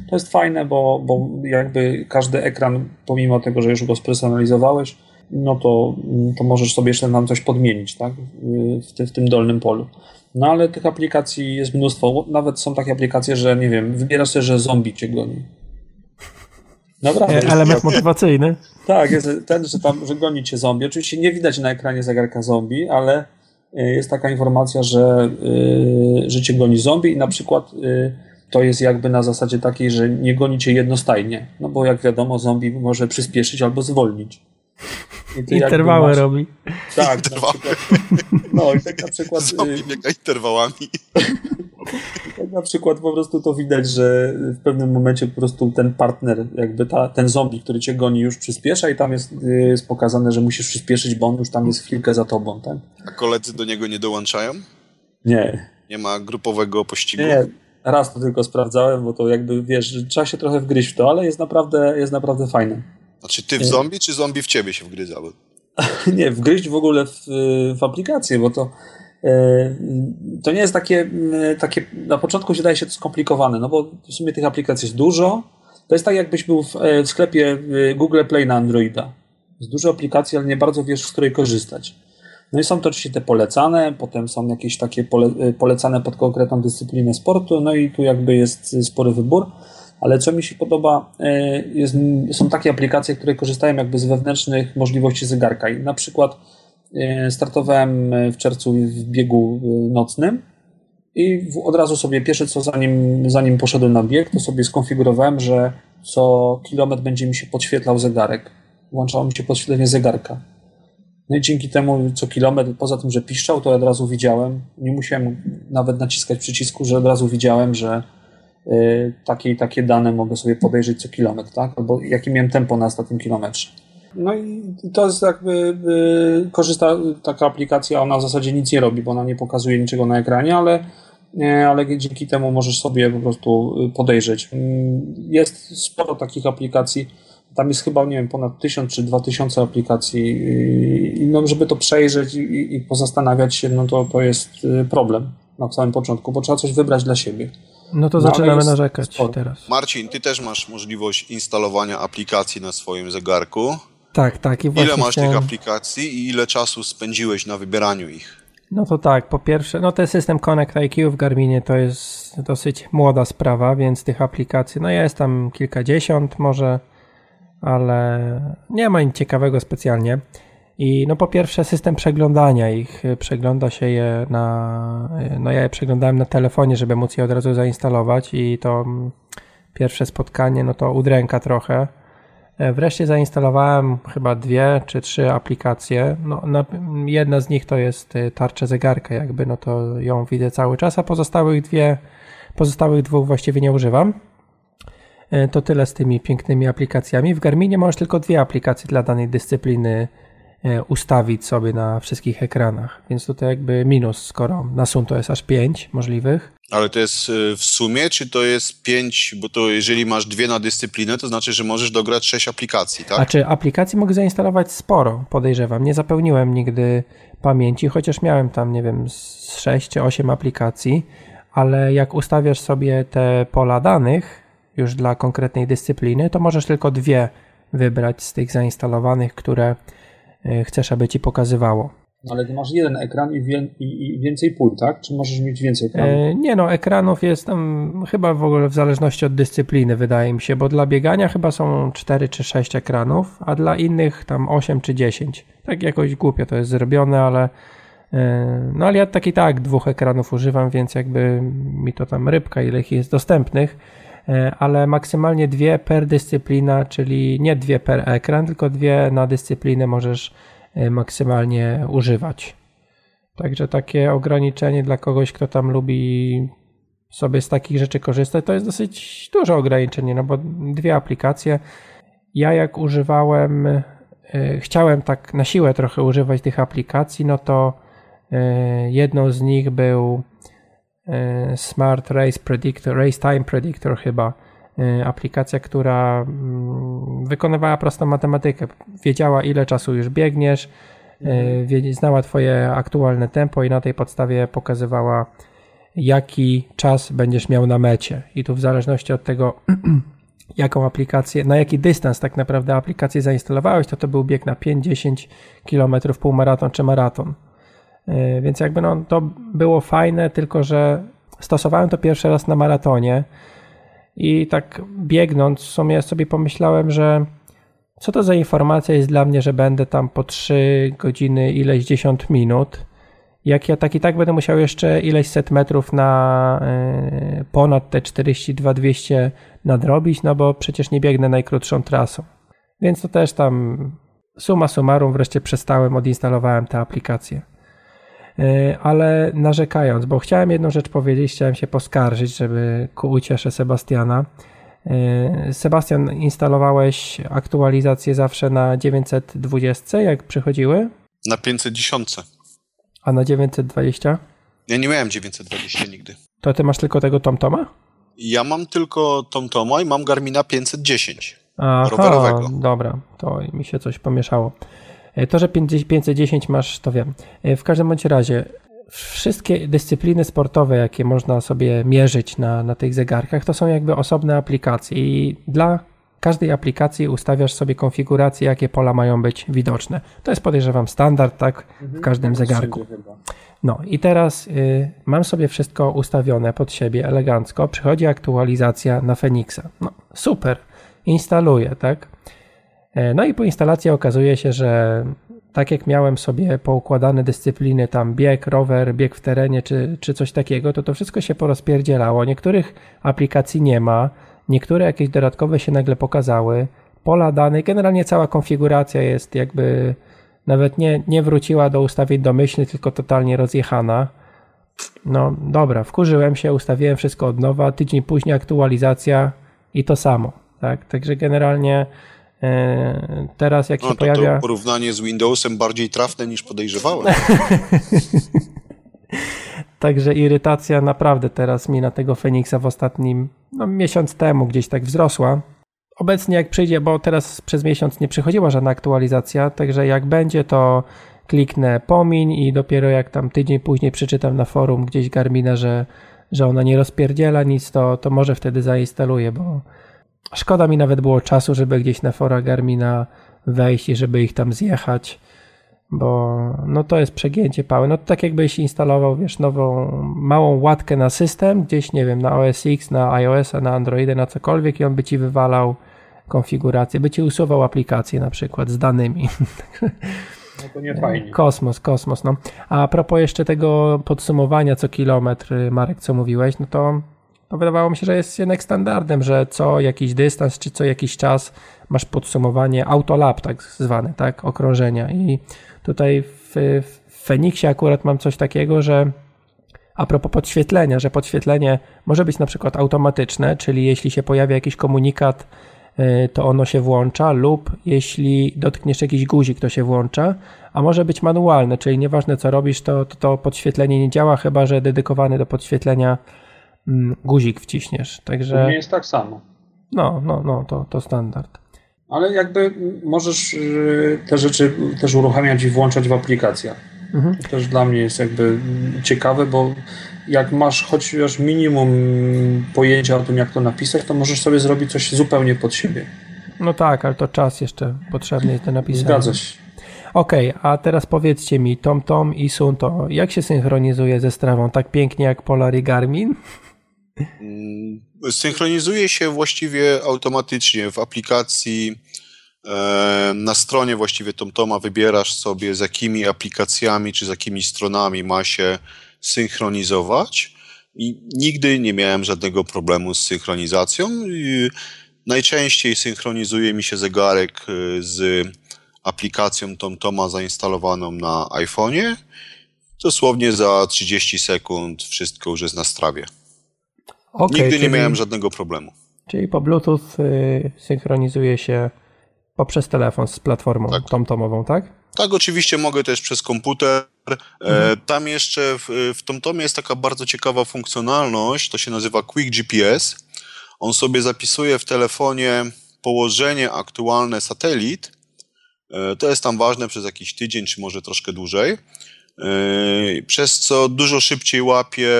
To jest fajne, bo, bo jakby każdy ekran, pomimo tego, że już go spersonalizowałeś, no to, to możesz sobie jeszcze tam coś podmienić, tak? W, ty, w tym dolnym polu. No ale tych aplikacji jest mnóstwo. Nawet są takie aplikacje, że nie wiem, wybierasz sobie, że zombie cię goni. Naprawdę. Element motywacyjny. Tak, jest ten, że tam, że goni cię zombie. Oczywiście nie widać na ekranie zegarka zombie, ale y, jest taka informacja, że, yy, że cię goni zombie i na przykład yy, to jest jakby na zasadzie takiej, że nie goni cię jednostajnie. No bo jak wiadomo, zombie może przyspieszyć albo zwolnić. Interwały masz... robi. Tak, Interwały. no i tak na przykład... Zombie biega interwałami. tak na przykład po prostu to widać, że w pewnym momencie po prostu ten partner, jakby ta, ten zombie, który cię goni już przyspiesza i tam jest, jest pokazane, że musisz przyspieszyć, bo on już tam jest chwilkę za tobą, tak? A koledzy do niego nie dołączają? Nie. Nie ma grupowego pościgu? Nie, raz to tylko sprawdzałem, bo to jakby, wiesz, trzeba się trochę wgryźć w to, ale jest naprawdę, jest naprawdę fajne. Znaczy ty w zombie, czy zombie w ciebie się wgryzały? nie, wgryźć w ogóle w, w aplikację, bo to e, to nie jest takie, takie, na początku się daje się to skomplikowane, no bo w sumie tych aplikacji jest dużo. To jest tak, jakbyś był w, e, w sklepie Google Play na Androida. Jest dużo aplikacji, ale nie bardzo wiesz, z której korzystać. No i są to oczywiście te polecane, potem są jakieś takie pole, e, polecane pod konkretną dyscyplinę sportu, no i tu jakby jest spory wybór ale co mi się podoba, e, jest, są takie aplikacje, które korzystają jakby z wewnętrznych możliwości zegarka. I na przykład startowałem w czerwcu w biegu nocnym i od razu sobie pierwsze co zanim, zanim poszedłem na bieg, to sobie skonfigurowałem, że co kilometr będzie mi się podświetlał zegarek. Włączało mi się podświetlenie zegarka. No i dzięki temu co kilometr, poza tym, że piszczał, to od razu widziałem, nie musiałem nawet naciskać przycisku, że od razu widziałem, że Y, takie takie dane mogę sobie podejrzeć co kilometr, tak? Albo jakie miałem tempo na ostatnim kilometrze. No i to jest jakby y, korzysta taka aplikacja, ona w zasadzie nic nie robi, bo ona nie pokazuje niczego na ekranie, ale, ale dzięki temu możesz sobie po prostu y, podejrzeć. Mm, jest sporo takich aplikacji, tam jest chyba, nie wiem, ponad 1000 czy 2000 aplikacji i no, żeby to przejrzeć i, i pozastanawiać się, no to, to jest problem na samym początku, bo trzeba coś wybrać dla siebie. No to no, zaczynamy narzekać sporo. teraz. Marcin, ty też masz możliwość instalowania aplikacji na swoim zegarku. Tak, tak. I ile masz chciałem... tych aplikacji i ile czasu spędziłeś na wybieraniu ich? No to tak, po pierwsze, no ten system Connect IQ w Garminie to jest dosyć młoda sprawa, więc tych aplikacji, no jest tam kilkadziesiąt może, ale nie ma nic ciekawego specjalnie. I no po pierwsze system przeglądania ich, przegląda się je na, no ja je przeglądałem na telefonie, żeby móc je od razu zainstalować i to pierwsze spotkanie, no to udręka trochę. E, wreszcie zainstalowałem chyba dwie czy trzy aplikacje. No, na, jedna z nich to jest e, tarcza zegarka, jakby, no to ją widzę cały czas, a pozostałych dwie, pozostałych dwóch właściwie nie używam. E, to tyle z tymi pięknymi aplikacjami. W Garminie masz tylko dwie aplikacje dla danej dyscypliny E, ustawić sobie na wszystkich ekranach. Więc tutaj jakby minus, skoro na sum to jest aż 5 możliwych. Ale to jest e, w sumie, czy to jest 5, bo to jeżeli masz dwie na dyscyplinę, to znaczy, że możesz dograć 6 aplikacji, tak? A czy aplikacji mogę zainstalować sporo, podejrzewam. Nie zapełniłem nigdy pamięci, chociaż miałem tam, nie wiem, z 6 czy 8 aplikacji, ale jak ustawiasz sobie te pola danych już dla konkretnej dyscypliny, to możesz tylko dwie wybrać z tych zainstalowanych, które E, chcesz, aby ci pokazywało. Ale ty masz jeden ekran i, wie, i, i więcej pól, tak? Czy możesz mieć więcej ekranów? E, nie no, ekranów jest tam chyba w ogóle w zależności od dyscypliny, wydaje mi się, bo dla biegania chyba są 4 czy 6 ekranów, a dla innych tam 8 czy 10. Tak jakoś głupio to jest zrobione, ale e, no ale ja tak i tak dwóch ekranów używam, więc jakby mi to tam rybka, ile ich jest dostępnych. E, ale maksymalnie dwie per dyscyplina, czyli nie dwie per ekran, tylko dwie na dyscyplinę możesz e, maksymalnie używać. Także takie ograniczenie dla kogoś, kto tam lubi sobie z takich rzeczy korzystać, to jest dosyć duże ograniczenie, no bo dwie aplikacje. Ja jak używałem, e, chciałem tak na siłę trochę używać tych aplikacji, no to jedną z nich był Smart Race Predictor, Race Time Predictor chyba, e, aplikacja, która mm, wykonywała prostą matematykę. Wiedziała, ile czasu już biegniesz, mhm. znała Twoje aktualne tempo i na tej podstawie pokazywała, jaki czas będziesz miał na mecie. I tu w zależności od tego, jaką aplikację, na jaki dystans tak naprawdę aplikację zainstalowałeś, to to był bieg na 5-10 km, półmaraton czy maraton. Yy, więc jakby no, to było fajne, tylko że stosowałem to pierwszy raz na maratonie i tak biegnąc w sumie sobie pomyślałem, że co to za informacja jest dla mnie, że będę tam po 3 godziny ileś 10 minut, jak ja tak i tak będę musiał jeszcze ileś set metrów na y, ponad te 42-200 nadrobić, no bo przecież nie biegnę najkrótszą trasą. Więc to też tam suma summarum wreszcie przestałem, odinstalowałem tę aplikację. Y, ale narzekając, bo chciałem jedną rzecz powiedzieć, chciałem się poskarżyć, żeby ku uciesze Sebastiana. Y, Sebastian, instalowałeś aktualizację zawsze na 920, jak przychodziły? Na 510. A na 920? Ja nie miałem 920 nigdy. To ty masz tylko tego TomToma? Ja mam tylko TomToma i mam Garmina 510 Aha, rowerowego. Dobra, to mi się coś pomieszało. E, To, że 510 masz, to wiem. E, W każdym bądź razie, wszystkie dyscypliny sportowe, jakie można sobie mierzyć na, na tych zegarkach, to są jakby osobne aplikacje i dla każdej aplikacji ustawiasz sobie konfigurację, jakie pola mają być widoczne. To jest podejrzewam standard, tak, w każdym zegarku. No i teraz y, mam sobie wszystko ustawione pod siebie elegancko. Przychodzi aktualizacja na Phoenixa. No super, instaluję, tak? E, No i po instalacji okazuje się, że tak jak miałem sobie poukładane dyscypliny, tam bieg, rower, bieg w terenie czy, czy coś takiego, to to wszystko się porozpierdzielało. Niektórych aplikacji nie ma, niektóre jakieś dodatkowe się nagle pokazały. Pola danych, generalnie cała konfiguracja jest jakby nawet nie, nie wróciła do ustawień domyślnych, tylko totalnie rozjechana. No dobra, wkurzyłem się, ustawiłem wszystko od nowa, tydzień później aktualizacja i to samo. Tak? Także generalnie teraz jak No się to, pojawia... to porównanie z Windowsem bardziej trafne niż podejrzewałem. Także irytacja naprawdę teraz mi na tego Feniksa w ostatnim no, miesiąc temu gdzieś tak wzrosła. Obecnie jak przyjdzie, bo teraz przez miesiąc nie przychodziła żadna aktualizacja, także jak będzie to kliknę pomiń i dopiero jak tam tydzień później przeczytam na forum gdzieś Garmina, że, że ona nie rozpierdziela nic, to, to może wtedy zainstaluję, bo szkoda mi nawet było czasu, żeby gdzieś na fora Garmina wejść i żeby ich tam zjechać bo no to jest przegięcie pały. No to tak jakbyś instalował, wiesz, nową, małą łatkę na system, gdzieś, nie wiem, na OS X, na iOS-a, na Androidę, na cokolwiek i on by ci wywalał konfigurację, by ci usuwał aplikację na przykład z danymi. No to nie fajnie. Kosmos, kosmos, no. A propos jeszcze tego podsumowania co kilometr, Marek, co mówiłeś, no to, to wydawało mi się, że jest jednak standardem, że co jakiś dystans, czy co jakiś czas masz podsumowanie autolab tak zwane, tak, okrążenia. I tutaj w, w Feniksie akurat mam coś takiego, że a propos podświetlenia, że podświetlenie może być na przykład automatyczne, czyli jeśli się pojawia jakiś komunikat, y, to ono się włącza, lub jeśli dotkniesz jakiś guzik, to się włącza, a może być manualne, czyli nieważne co robisz, to, to, to podświetlenie nie działa, chyba że dedykowany do podświetlenia guzik wciśniesz. Także nie jest tak samo. no, no, no, to, to standard. Ale jakby możesz y, te rzeczy też uruchamiać i włączać w aplikacjach. Mhm. To też dla mnie jest jakby ciekawe, bo jak masz chociaż minimum pojęcia o tym, jak to napisać, to możesz sobie zrobić coś zupełnie pod siebie. No tak, ale to czas jeszcze potrzebny jest do napisania. Zgadza się. Okej, a teraz powiedzcie mi, TomTom i Sunto, jak się synchronizuje ze strawą tak pięknie jak Polar i Garmin? Mm, Synchronizuje się właściwie automatycznie w aplikacji. e, Na stronie właściwie TomToma wybierasz sobie z jakimi aplikacjami czy z jakimi stronami ma się synchronizować. I nigdy nie miałem żadnego problemu z synchronizacją. Najczęściej synchronizuje mi się zegarek e, z aplikacją TomToma zainstalowaną na iPhone'ie. Dosłownie za 30 sekund wszystko już jest na strawie. Okej, Nigdy nie czyli- miałem żadnego problemu. Czyli po Bluetooth y, synchronizuje się poprzez telefon z platformą Tak. TomTomową, tak? Tak, oczywiście mogę też przez komputer. Mhm. E, tam jeszcze w, w TomTomie jest taka bardzo ciekawa funkcjonalność, to się nazywa Quick GPS. On sobie zapisuje w telefonie położenie aktualne satelit. E, to jest tam ważne przez jakiś tydzień, czy może troszkę dłużej. E, przez co dużo szybciej łapie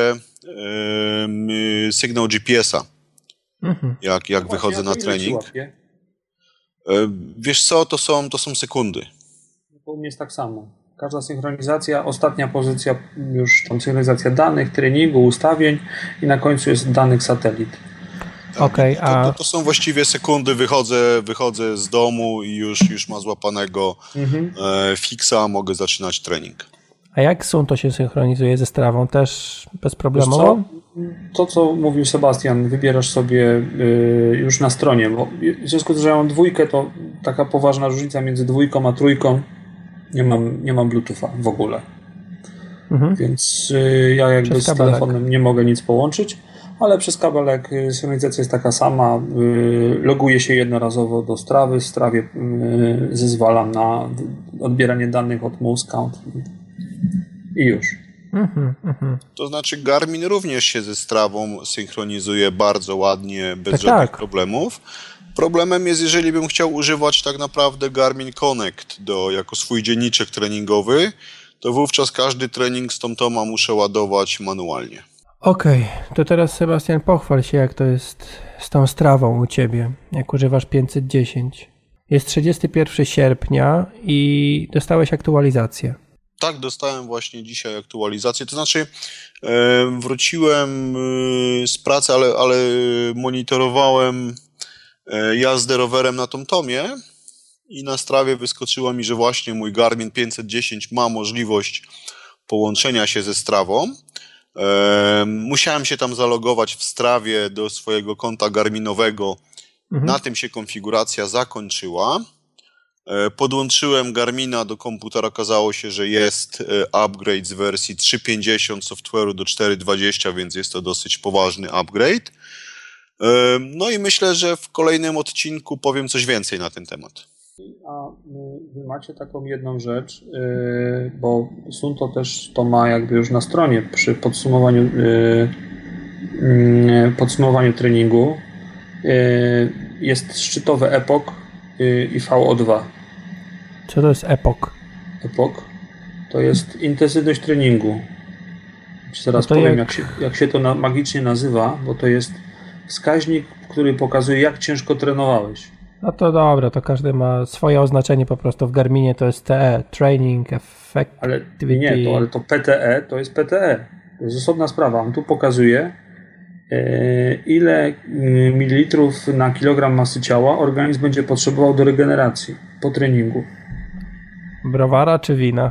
em, sygnał GPS-a. mhm. jak, jak no wychodzę na trening. Wiesz co, to są, to są sekundy. U mnie jest tak samo. Każda synchronizacja, ostatnia pozycja już tam synchronizacja danych, treningu, ustawień i na końcu jest danych satelit. Tak, okay, a... to, to, to, są właściwie sekundy, wychodzę, wychodzę z domu i już, już ma złapanego mhm. e, fixa, mogę zaczynać trening. A jak Sun to się synchronizuje ze strawą? Też bezproblemowo? To, co mówił Sebastian, wybierasz sobie y, już na stronie, bo w związku z tym, że ja mam dwójkę, to taka poważna różnica między dwójką a trójką nie mam, nie mam Bluetootha w ogóle. Mhm. Więc y, ja jakby przez z kabelek. telefonem nie mogę nic połączyć, ale przez kabelek y, synchronizacja jest taka sama. Loguję się jednorazowo do strawy, w strawie zezwalam na odbieranie danych od mouse count i już. Mhm, mhm. To znaczy Garmin również się ze strawą synchronizuje bardzo ładnie, bez tak, żadnych tak. problemów. Problemem jest, jeżeli bym chciał używać tak naprawdę Garmin Connect do, jako swój dzienniczek treningowy, to wówczas każdy trening z TomToma muszę ładować manualnie. Okej, okay, to teraz Sebastian pochwal się jak to jest z tą strawą u Ciebie, jak używasz 510. Jest 31 sierpnia i dostałeś aktualizację. Tak, dostałem właśnie dzisiaj aktualizację. To znaczy, wróciłem e, z pracy, ale, ale monitorowałem E, jazdę rowerem na TomTomie i na strawie wyskoczyło mi, że właśnie mój Garmin 510 ma możliwość połączenia się ze strawą. Musiałem się tam zalogować w strawie do swojego konta Garminowego. Mhm. Na tym się konfiguracja zakończyła. E, podłączyłem Garmina do komputera. Okazało się, że jest upgrade z wersji 3.50 software'u do 4.20, więc jest to dosyć poważny upgrade. No i myślę, że w kolejnym odcinku powiem coś więcej na ten temat. A wy macie taką jedną rzecz, y, bo Sunto też to ma jakby już na stronie przy podsumowaniu, y, y, podsumowaniu treningu. Jest szczytowy epok i VO2. Co to jest epok? Epok to jest intensywność treningu. Zaraz powiem, jak... Jak, się, jak się to na, magicznie nazywa, bo to jest wskaźnik, który pokazuje, jak ciężko trenowałeś. No to dobra, to każdy ma swoje oznaczenie po prostu w Garminie to jest TE, Training Effectivity. Ale nie, to, ale to PTE to jest PTE. To jest osobna sprawa. On tu pokazuje, e, ile e, mililitrów na kilogram masy ciała organizm będzie potrzebował do regeneracji po treningu. Browara czy wina?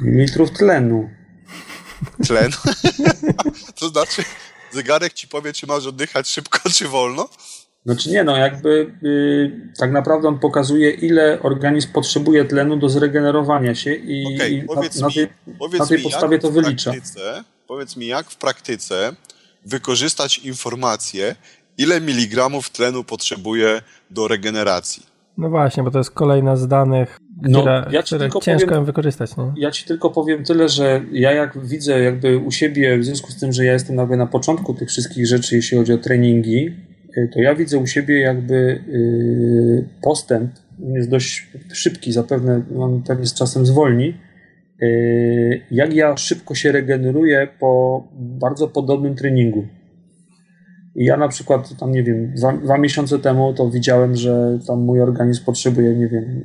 Mililitrów tlenu. Tlen? to znaczy, zegarek ci powie, czy masz oddychać szybko, czy wolno? Znaczy nie, no jakby yy, tak naprawdę on pokazuje, ile organizm potrzebuje tlenu do zregenerowania się i, okay, i na, na, tej, na tej podstawie to wylicza. Powiedz mi, jak w praktyce wykorzystać informację, ile miligramów tlenu potrzebuje do regeneracji? No właśnie, bo to jest kolejna z danych, no, które, ja które ciężko powiem, wykorzystać. No. Ja ci tylko powiem tyle, że ja jak widzę jakby u siebie, w związku z tym, że ja jestem jakby na początku tych wszystkich rzeczy, jeśli chodzi o treningi, y, to ja widzę u siebie jakby y, postęp, jest dość szybki, zapewne on pewnie z czasem zwolni, y, jak ja szybko się regeneruję po bardzo podobnym treningu. I ja na przykład tam, nie wiem, dwa, dwa, miesiące temu to widziałem, że tam mój organizm potrzebuje, nie wiem,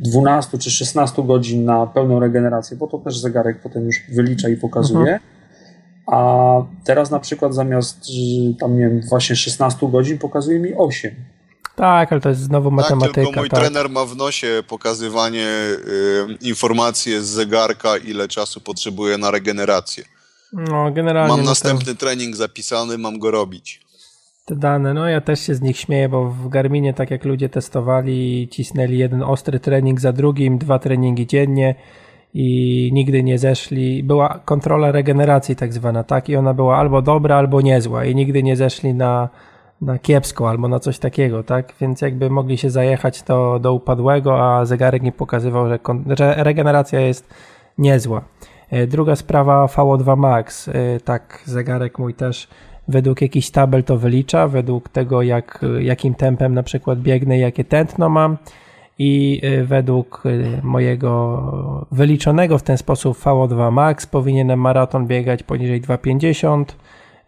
12 mm, czy 16 godzin na pełną regenerację, bo to też zegarek potem już wylicza i pokazuje. Mhm. A teraz na przykład zamiast tam, nie wiem, właśnie 16 godzin pokazuje mi 8. Tak, ale to jest znowu matematyka. Tak, tylko mój tak. trener ma w nosie pokazywanie y, informacji z zegarka, ile czasu potrzebuje na regenerację. No, generalnie. Mam następny to... trening zapisany, mam go robić. Te dane, no ja też się z nich śmieję, bo w Garminie tak jak ludzie testowali, cisnęli jeden ostry trening za drugim, dwa treningi dziennie i nigdy nie zeszli. Była kontrola regeneracji tak zwana, tak? I ona była albo dobra, albo niezła i nigdy nie zeszli na, na kiepsko albo na coś takiego, tak? Więc jakby mogli się zajechać to do upadłego, a zegarek nie pokazywał, że, że regeneracja jest niezła. E, druga sprawa VO2 Max. E, tak, zegarek mój też według jakichś tabel to wylicza, według tego jak, jakim tempem na przykład biegnę, jakie tętno mam i e, według mojego wyliczonego w ten sposób VO2 Max powinienem maraton biegać poniżej 2,50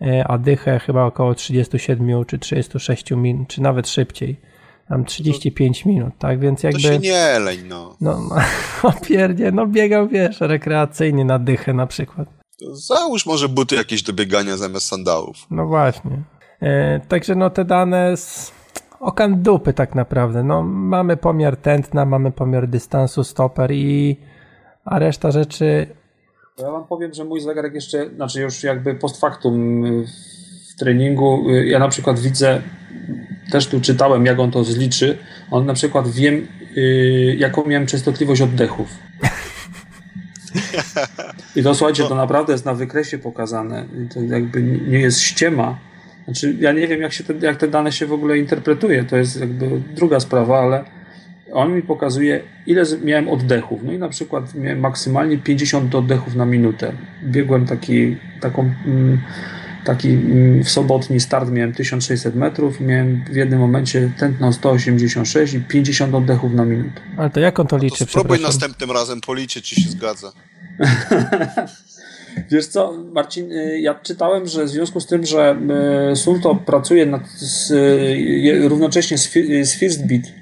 e, a dychę chyba około 37 czy 36 minut, czy nawet szybciej. Tam 35 minut, tak? Więc jakby... To się nie leń, no. No, no pierdzie, no biegał, wiesz, rekreacyjnie na dychę na przykład. To załóż może buty jakieś do biegania zamiast sandałów. No właśnie. E, także no te dane z okan dupy tak naprawdę. No mamy pomiar tętna, mamy pomiar dystansu, stoper i a reszta rzeczy... Ja wam powiem, że mój zegarek jeszcze, znaczy już jakby post factum w treningu, y, ja na przykład widzę też tu czytałem, jak on to zliczy. On na przykład wiem, yy, jaką miałem częstotliwość oddechów. I to słuchajcie, to naprawdę jest na wykresie pokazane. To jakby nie jest ściema. Znaczy, ja nie wiem, jak, się te, jak te dane się w ogóle interpretuje. To jest jakby druga sprawa, ale on mi pokazuje, ile miałem oddechów. No i na przykład miałem maksymalnie 50 oddechów na minutę. Biegłem taki, taką. Mm, taki mm, w sobotni start miałem 1600 metrów, miałem w jednym momencie tętno 186 i 50 oddechów na minutę. Ale to jak on to liczy? To spróbuj następnym razem policzyć, czy się zgadza. Wiesz co, Marcin, y, ja czytałem, że w związku z tym, że y, Sunto pracuje nad, z, y, równocześnie z, z FirstBit,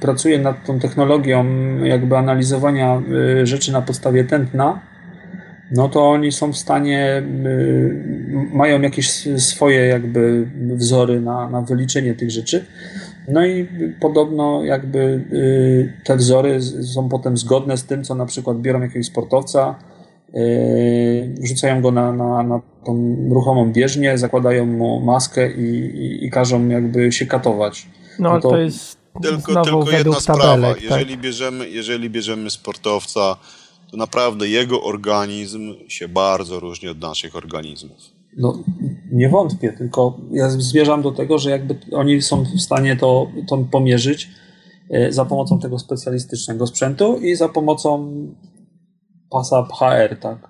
pracuje nad tą technologią jakby analizowania rzeczy na podstawie tętna, no to oni są w stanie, y, mają jakieś swoje jakby wzory na, na wyliczenie tych rzeczy. No i podobno jakby y, te wzory są potem zgodne z tym, co na przykład biorą jakiegoś sportowca, y, wrzucają go na, na, na tą ruchomą bieżnię, zakładają mu maskę i, i, i każą jakby się katować. No, no to, to jest tylko, tylko jedna sprawa. Tabelek, tak? jeżeli, bierzemy, jeżeli bierzemy sportowca, to naprawdę jego organizm się bardzo różni od naszych organizmów. No, nie wątpię, tylko ja zmierzam do tego, że jakby oni są w stanie to, to pomierzyć e, za pomocą tego specjalistycznego sprzętu i za pomocą pasa HR, tak?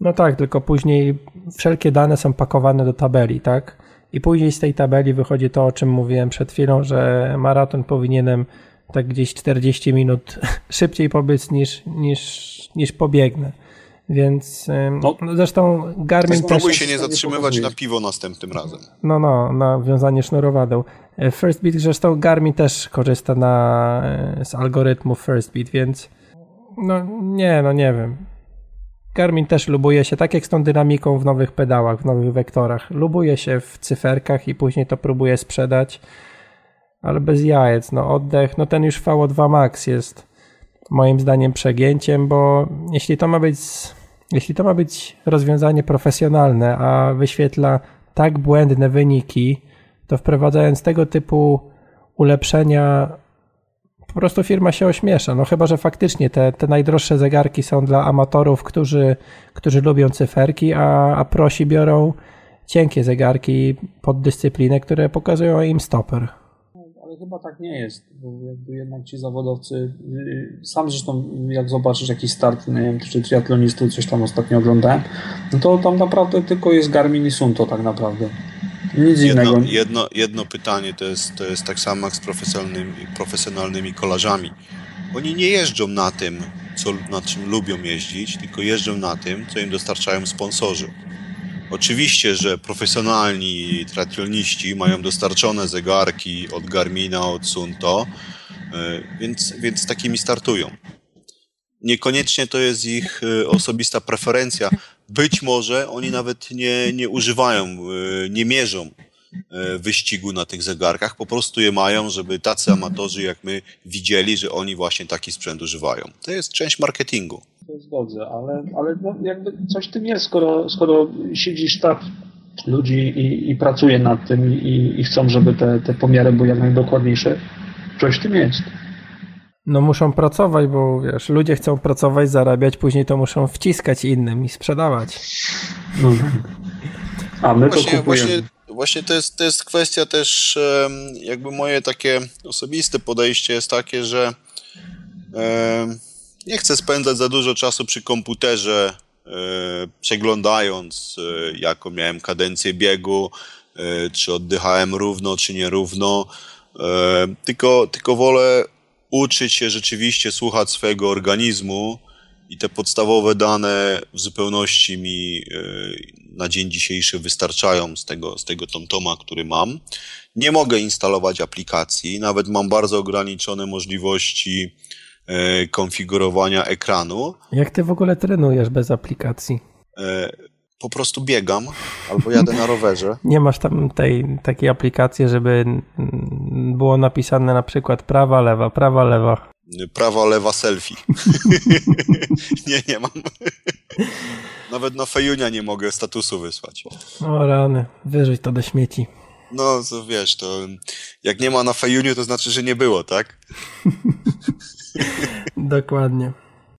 No tak, tylko później wszelkie dane są pakowane do tabeli, tak? I później z tej tabeli wychodzi to, o czym mówiłem przed chwilą, że maraton powinienem tak gdzieś 40 minut szybciej pobyć niż, niż, niż pobiegnę. Więc no, no, zresztą Garmin też... Spróbuj się nie zatrzymywać na piwo następnym razem. No, no, na wiązanie sznurowadeł. E, First Beat zresztą Garmin też korzysta na, e, z algorytmu First Beat, więc no nie, no nie wiem. Garmin też lubuje się, tak jak z tą dynamiką w nowych pedałach, w nowych wektorach. Lubuje się w cyferkach i później to próbuje sprzedać ale bez jajec. No oddech, no ten już VO2 Max jest moim zdaniem przegięciem, bo jeśli to ma być, jeśli to ma być rozwiązanie profesjonalne, a wyświetla tak błędne wyniki, to wprowadzając tego typu ulepszenia, po prostu firma się ośmiesza. No chyba, że faktycznie te, te najdroższe zegarki są dla amatorów, którzy, którzy lubią cyferki, a, a prosi biorą cienkie zegarki pod dyscyplinę, które pokazują im stoper chyba tak nie jest, bo jakby jednak ci zawodowcy, y, sam zresztą jak zobaczysz jakiś start, nie wiem, czy triatlonistów, coś tam ostatnio oglądałem, no to tam naprawdę tylko jest Garmin i Sunto tak naprawdę. Nic jedno, innego. Jedno, jedno pytanie to jest, to jest tak samo jak z profesjonalnymi, profesjonalnymi kolarzami. Oni nie jeżdżą na tym, co, na czym lubią jeździć, tylko jeżdżą na tym, co im dostarczają sponsorzy. Oczywiście, że profesjonalni triatloniści mają dostarczone zegarki od Garmina, od Sunto, e, więc, więc takimi startują. Niekoniecznie to jest ich e, osobista preferencja. Być może oni nawet nie, nie używają, e, nie mierzą wyścigu na tych zegarkach, po prostu je mają, żeby tacy amatorzy jak my widzieli, że oni właśnie taki sprzęt używają. To jest część marketingu się zgodzę, ale, ale no jakby coś w tym jest, skoro, skoro siedzi sztab ludzi i, i pracuje nad tym i, i chcą, żeby te, te pomiary były jak najdokładniejsze, coś w tym jest. No muszą pracować, bo wiesz, ludzie chcą pracować, zarabiać, później to muszą wciskać innym i sprzedawać. No. A my właśnie, to kupujemy. Właśnie, właśnie to, jest, to jest kwestia też, jakby moje takie osobiste podejście jest takie, że nie chcę spędzać za dużo czasu przy komputerze, e, przeglądając, e, jaką miałem kadencję biegu, e, czy oddychałem równo, czy nierówno. Tylko, tylko wolę uczyć się rzeczywiście słuchać swojego organizmu i te podstawowe dane w zupełności mi na dzień dzisiejszy wystarczają z tego, z tego TomToma, który mam. Nie mogę instalować aplikacji, nawet mam bardzo ograniczone możliwości e, konfigurowania ekranu. Jak ty w ogóle trenujesz bez aplikacji? Po prostu biegam albo jadę na rowerze. Nie masz tam tej takiej aplikacji, żeby było napisane na przykład prawa, lewa, prawa, lewa. Prawa, lewa, selfie. nie, nie mam. Nawet na Fejunia nie mogę statusu wysłać. O rany, wyrzuć to do śmieci. No, to wiesz, to jak nie ma na Fejuniu, to znaczy, że nie było, tak? Dokładnie.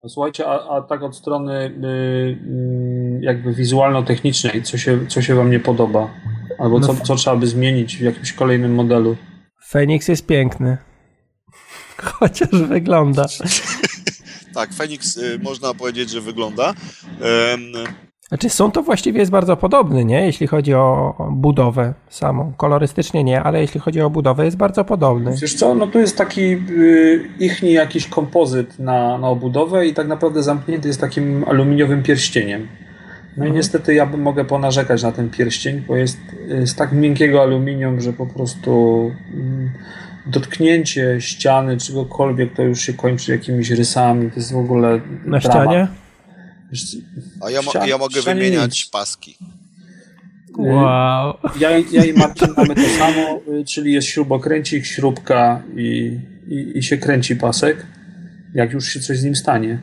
No, słuchajcie, a, a tak od strony y, jakby wizualno-technicznej, co się, co się wam nie podoba? Albo no co, co trzeba by zmienić w jakimś kolejnym modelu? Fenix jest piękny. Chociaż wygląda. tak, Fenix y, można powiedzieć, że wygląda. Znaczy są to właściwie jest bardzo podobny, nie? Jeśli chodzi o budowę samą. Kolorystycznie nie, ale jeśli chodzi o budowę jest bardzo podobny. Wiesz co, no tu jest taki y, ichni jakiś kompozyt na, na obudowę i tak naprawdę zamknięty jest takim aluminiowym pierścieniem. No i mhm. niestety ja mogę ponarzekać na ten pierścień, bo jest z tak miękkiego aluminium, że po prostu mm, dotknięcie ściany, czegokolwiek, to już się kończy jakimiś rysami. To jest w ogóle. Na dramat. ścianie? A ja, mo ja mogę wymieniać nic. paski. Wow. Ja, ja i Marcin mamy to samo, y, czyli jest śrubokręcik, śrubka i, i, i się kręci pasek, jak już się coś z nim stanie.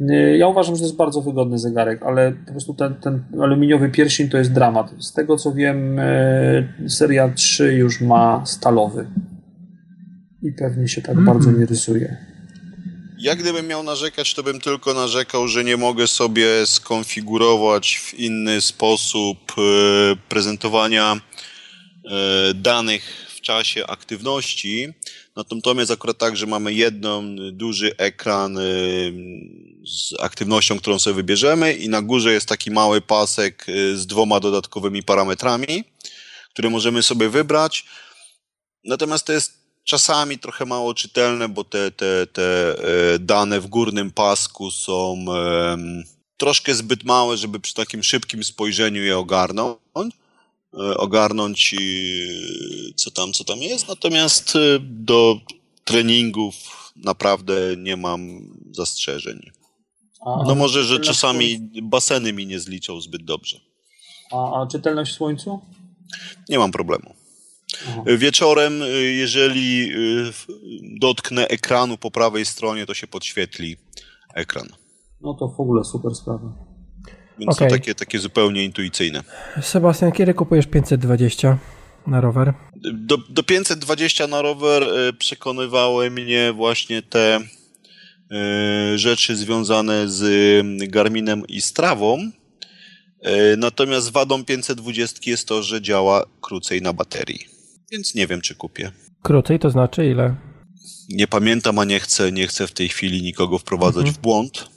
Y, ja uważam, że to jest bardzo wygodny zegarek, ale po prostu ten, ten aluminiowy pierścień to jest dramat. Z tego co wiem, y, seria 3 już ma stalowy. I pewnie się tak mm -hmm. bardzo nie rysuje. Ja gdybym miał narzekać, to bym tylko narzekał, że nie mogę sobie skonfigurować w inny sposób e, prezentowania e, danych w czasie aktywności. Natomiast akurat tak, że mamy jeden duży ekran e, z aktywnością, którą sobie wybierzemy i na górze jest taki mały pasek z dwoma dodatkowymi parametrami, które możemy sobie wybrać. Natomiast to jest czasami trochę mało czytelne, bo te, te, te e, dane w górnym pasku są troszkę zbyt małe, żeby przy takim szybkim spojrzeniu je ogarnąć. E, ogarnąć co tam, co tam jest. Natomiast e, do treningów naprawdę nie mam zastrzeżeń. no może, że czasami baseny mi nie zliczą zbyt dobrze. A, a czytelność w słońcu? Nie mam problemu. Wieczorem, y, jeżeli y, dotknę ekranu po prawej stronie, to się podświetli ekran. No to w ogóle super sprawa. Więc okay. to takie, takie zupełnie intuicyjne. Sebastian, kiedy kupujesz 520 na rower? Do, do 520 na rower y, przekonywały mnie właśnie te rzeczy związane z Garminem i Strawą. Natomiast wadą 520 jest to, że działa krócej na baterii więc nie wiem, czy kupię. Krócej to znaczy ile? Nie pamiętam, a nie chcę, nie chcę w tej chwili nikogo wprowadzać mhm. w błąd.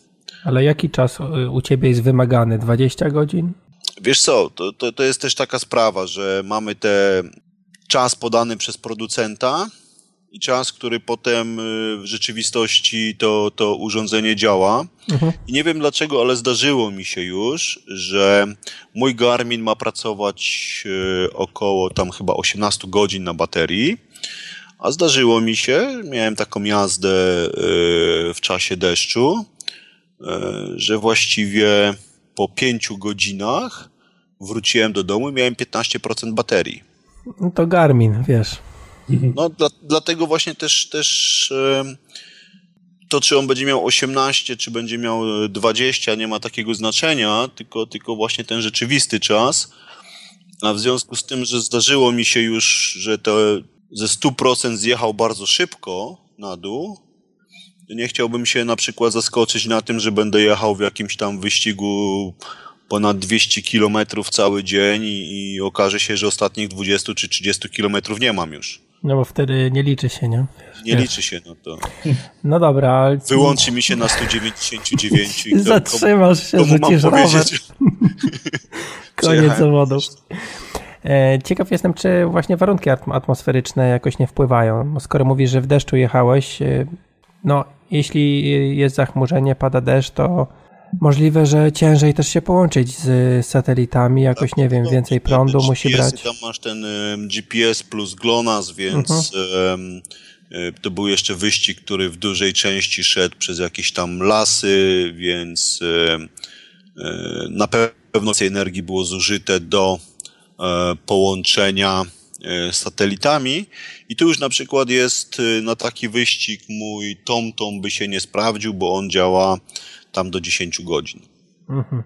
Ale jaki czas u ciebie jest wymagany? 20 godzin? Wiesz co, to, to, to jest też taka sprawa, że mamy te czas podany przez producenta i czas, który potem y, w rzeczywistości to, to urządzenie działa. Mhm. I nie wiem dlaczego, ale zdarzyło mi się już, że mój Garmin ma pracować y, około tam chyba 18 godzin na baterii. A zdarzyło mi się, miałem taką jazdę y, w czasie deszczu, że właściwie po 5 godzinach wróciłem do domu i miałem 15% baterii. No to Garmin, wiesz. Mhm. No, dla, dlatego właśnie też, też to, czy on będzie miał 18, czy będzie miał 20, nie ma takiego znaczenia, tylko, tylko właśnie ten rzeczywisty czas. A w związku z tym, że zdarzyło mi się już, że to ze 100% zjechał bardzo szybko na dół, nie chciałbym się na przykład zaskoczyć na tym, że będę jechał w jakimś tam wyścigu ponad 200 km cały dzień i, i okaże się, że ostatnich 20 czy 30 km nie mam już. No bo wtedy nie liczy się, nie? Wiesz, nie wiesz. liczy się, no to. No dobra. Wyłączy mi się na 199 i Zatrzymasz się, rzucisz rower. Koniec zawodów. E, ciekaw jestem, czy właśnie warunki atmosferyczne jakoś nie wpływają. Skoro mówisz, że w deszczu jechałeś, e, no jeśli jest zachmurzenie, pada deszcz, to Możliwe, że ciężej też się połączyć z satelitami, jakoś tak, nie wiem, więcej prądu musi brać. Tam masz ten GPS plus GLONASS, więc mhm. to był jeszcze wyścig, który w dużej części szedł przez jakieś tam lasy, więc e, na pewno więcej energii było zużyte do e, połączenia satelitami i tu już na przykład jest na taki wyścig mój TomTom by się nie sprawdził, bo on działa tam do 10 godzin. Mhm.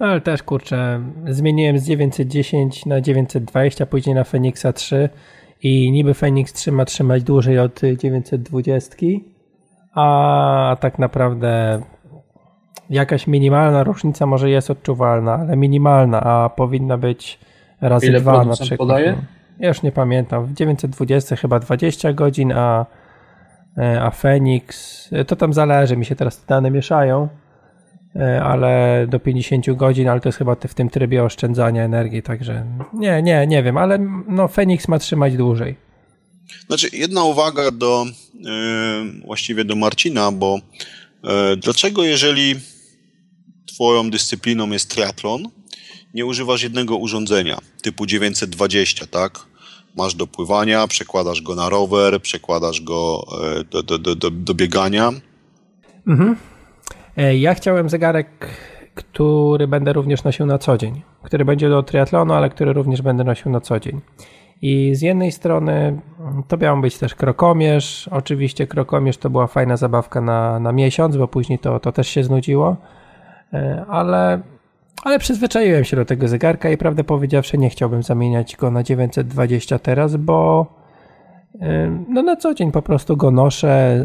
No, ale też kurczę, zmieniłem z 910 na 920, później na Phoenixa 3 i niby Phoenix 3 ma trzymać dłużej od 920, a tak naprawdę jakaś minimalna różnica może jest odczuwalna, ale minimalna, a powinna być razy Ile dwa na przykład. Podaje? Ja już nie pamiętam. W 920 chyba 20 godzin, a a Phoenix, e, to tam zależy, mi się teraz te dane mieszają, e, ale do 50 godzin, ale to jest chyba w tym trybie oszczędzania energii, także nie, nie, nie wiem, ale no Phoenix ma trzymać dłużej. Znaczy, jedna uwaga do właściwie do Marcina, bo dlaczego jeżeli twoją dyscypliną jest triatlon, nie używasz jednego urządzenia typu 920, tak? Masz do pływania, przekładasz go na rower, przekładasz go e, do, do, do, do, biegania. Mhm. E, ja chciałem zegarek, który będę również nosił na co dzień, który będzie do triatlonu, ale który również będę nosił na co dzień. I z jednej strony to miał być też krokomierz. Oczywiście krokomierz to była fajna zabawka na, na miesiąc, bo później to, to też się znudziło. E, ale ale przyzwyczaiłem się do tego zegarka i prawdę powiedziawszy nie chciałbym zamieniać go na 920 teraz, bo no na co dzień po prostu go noszę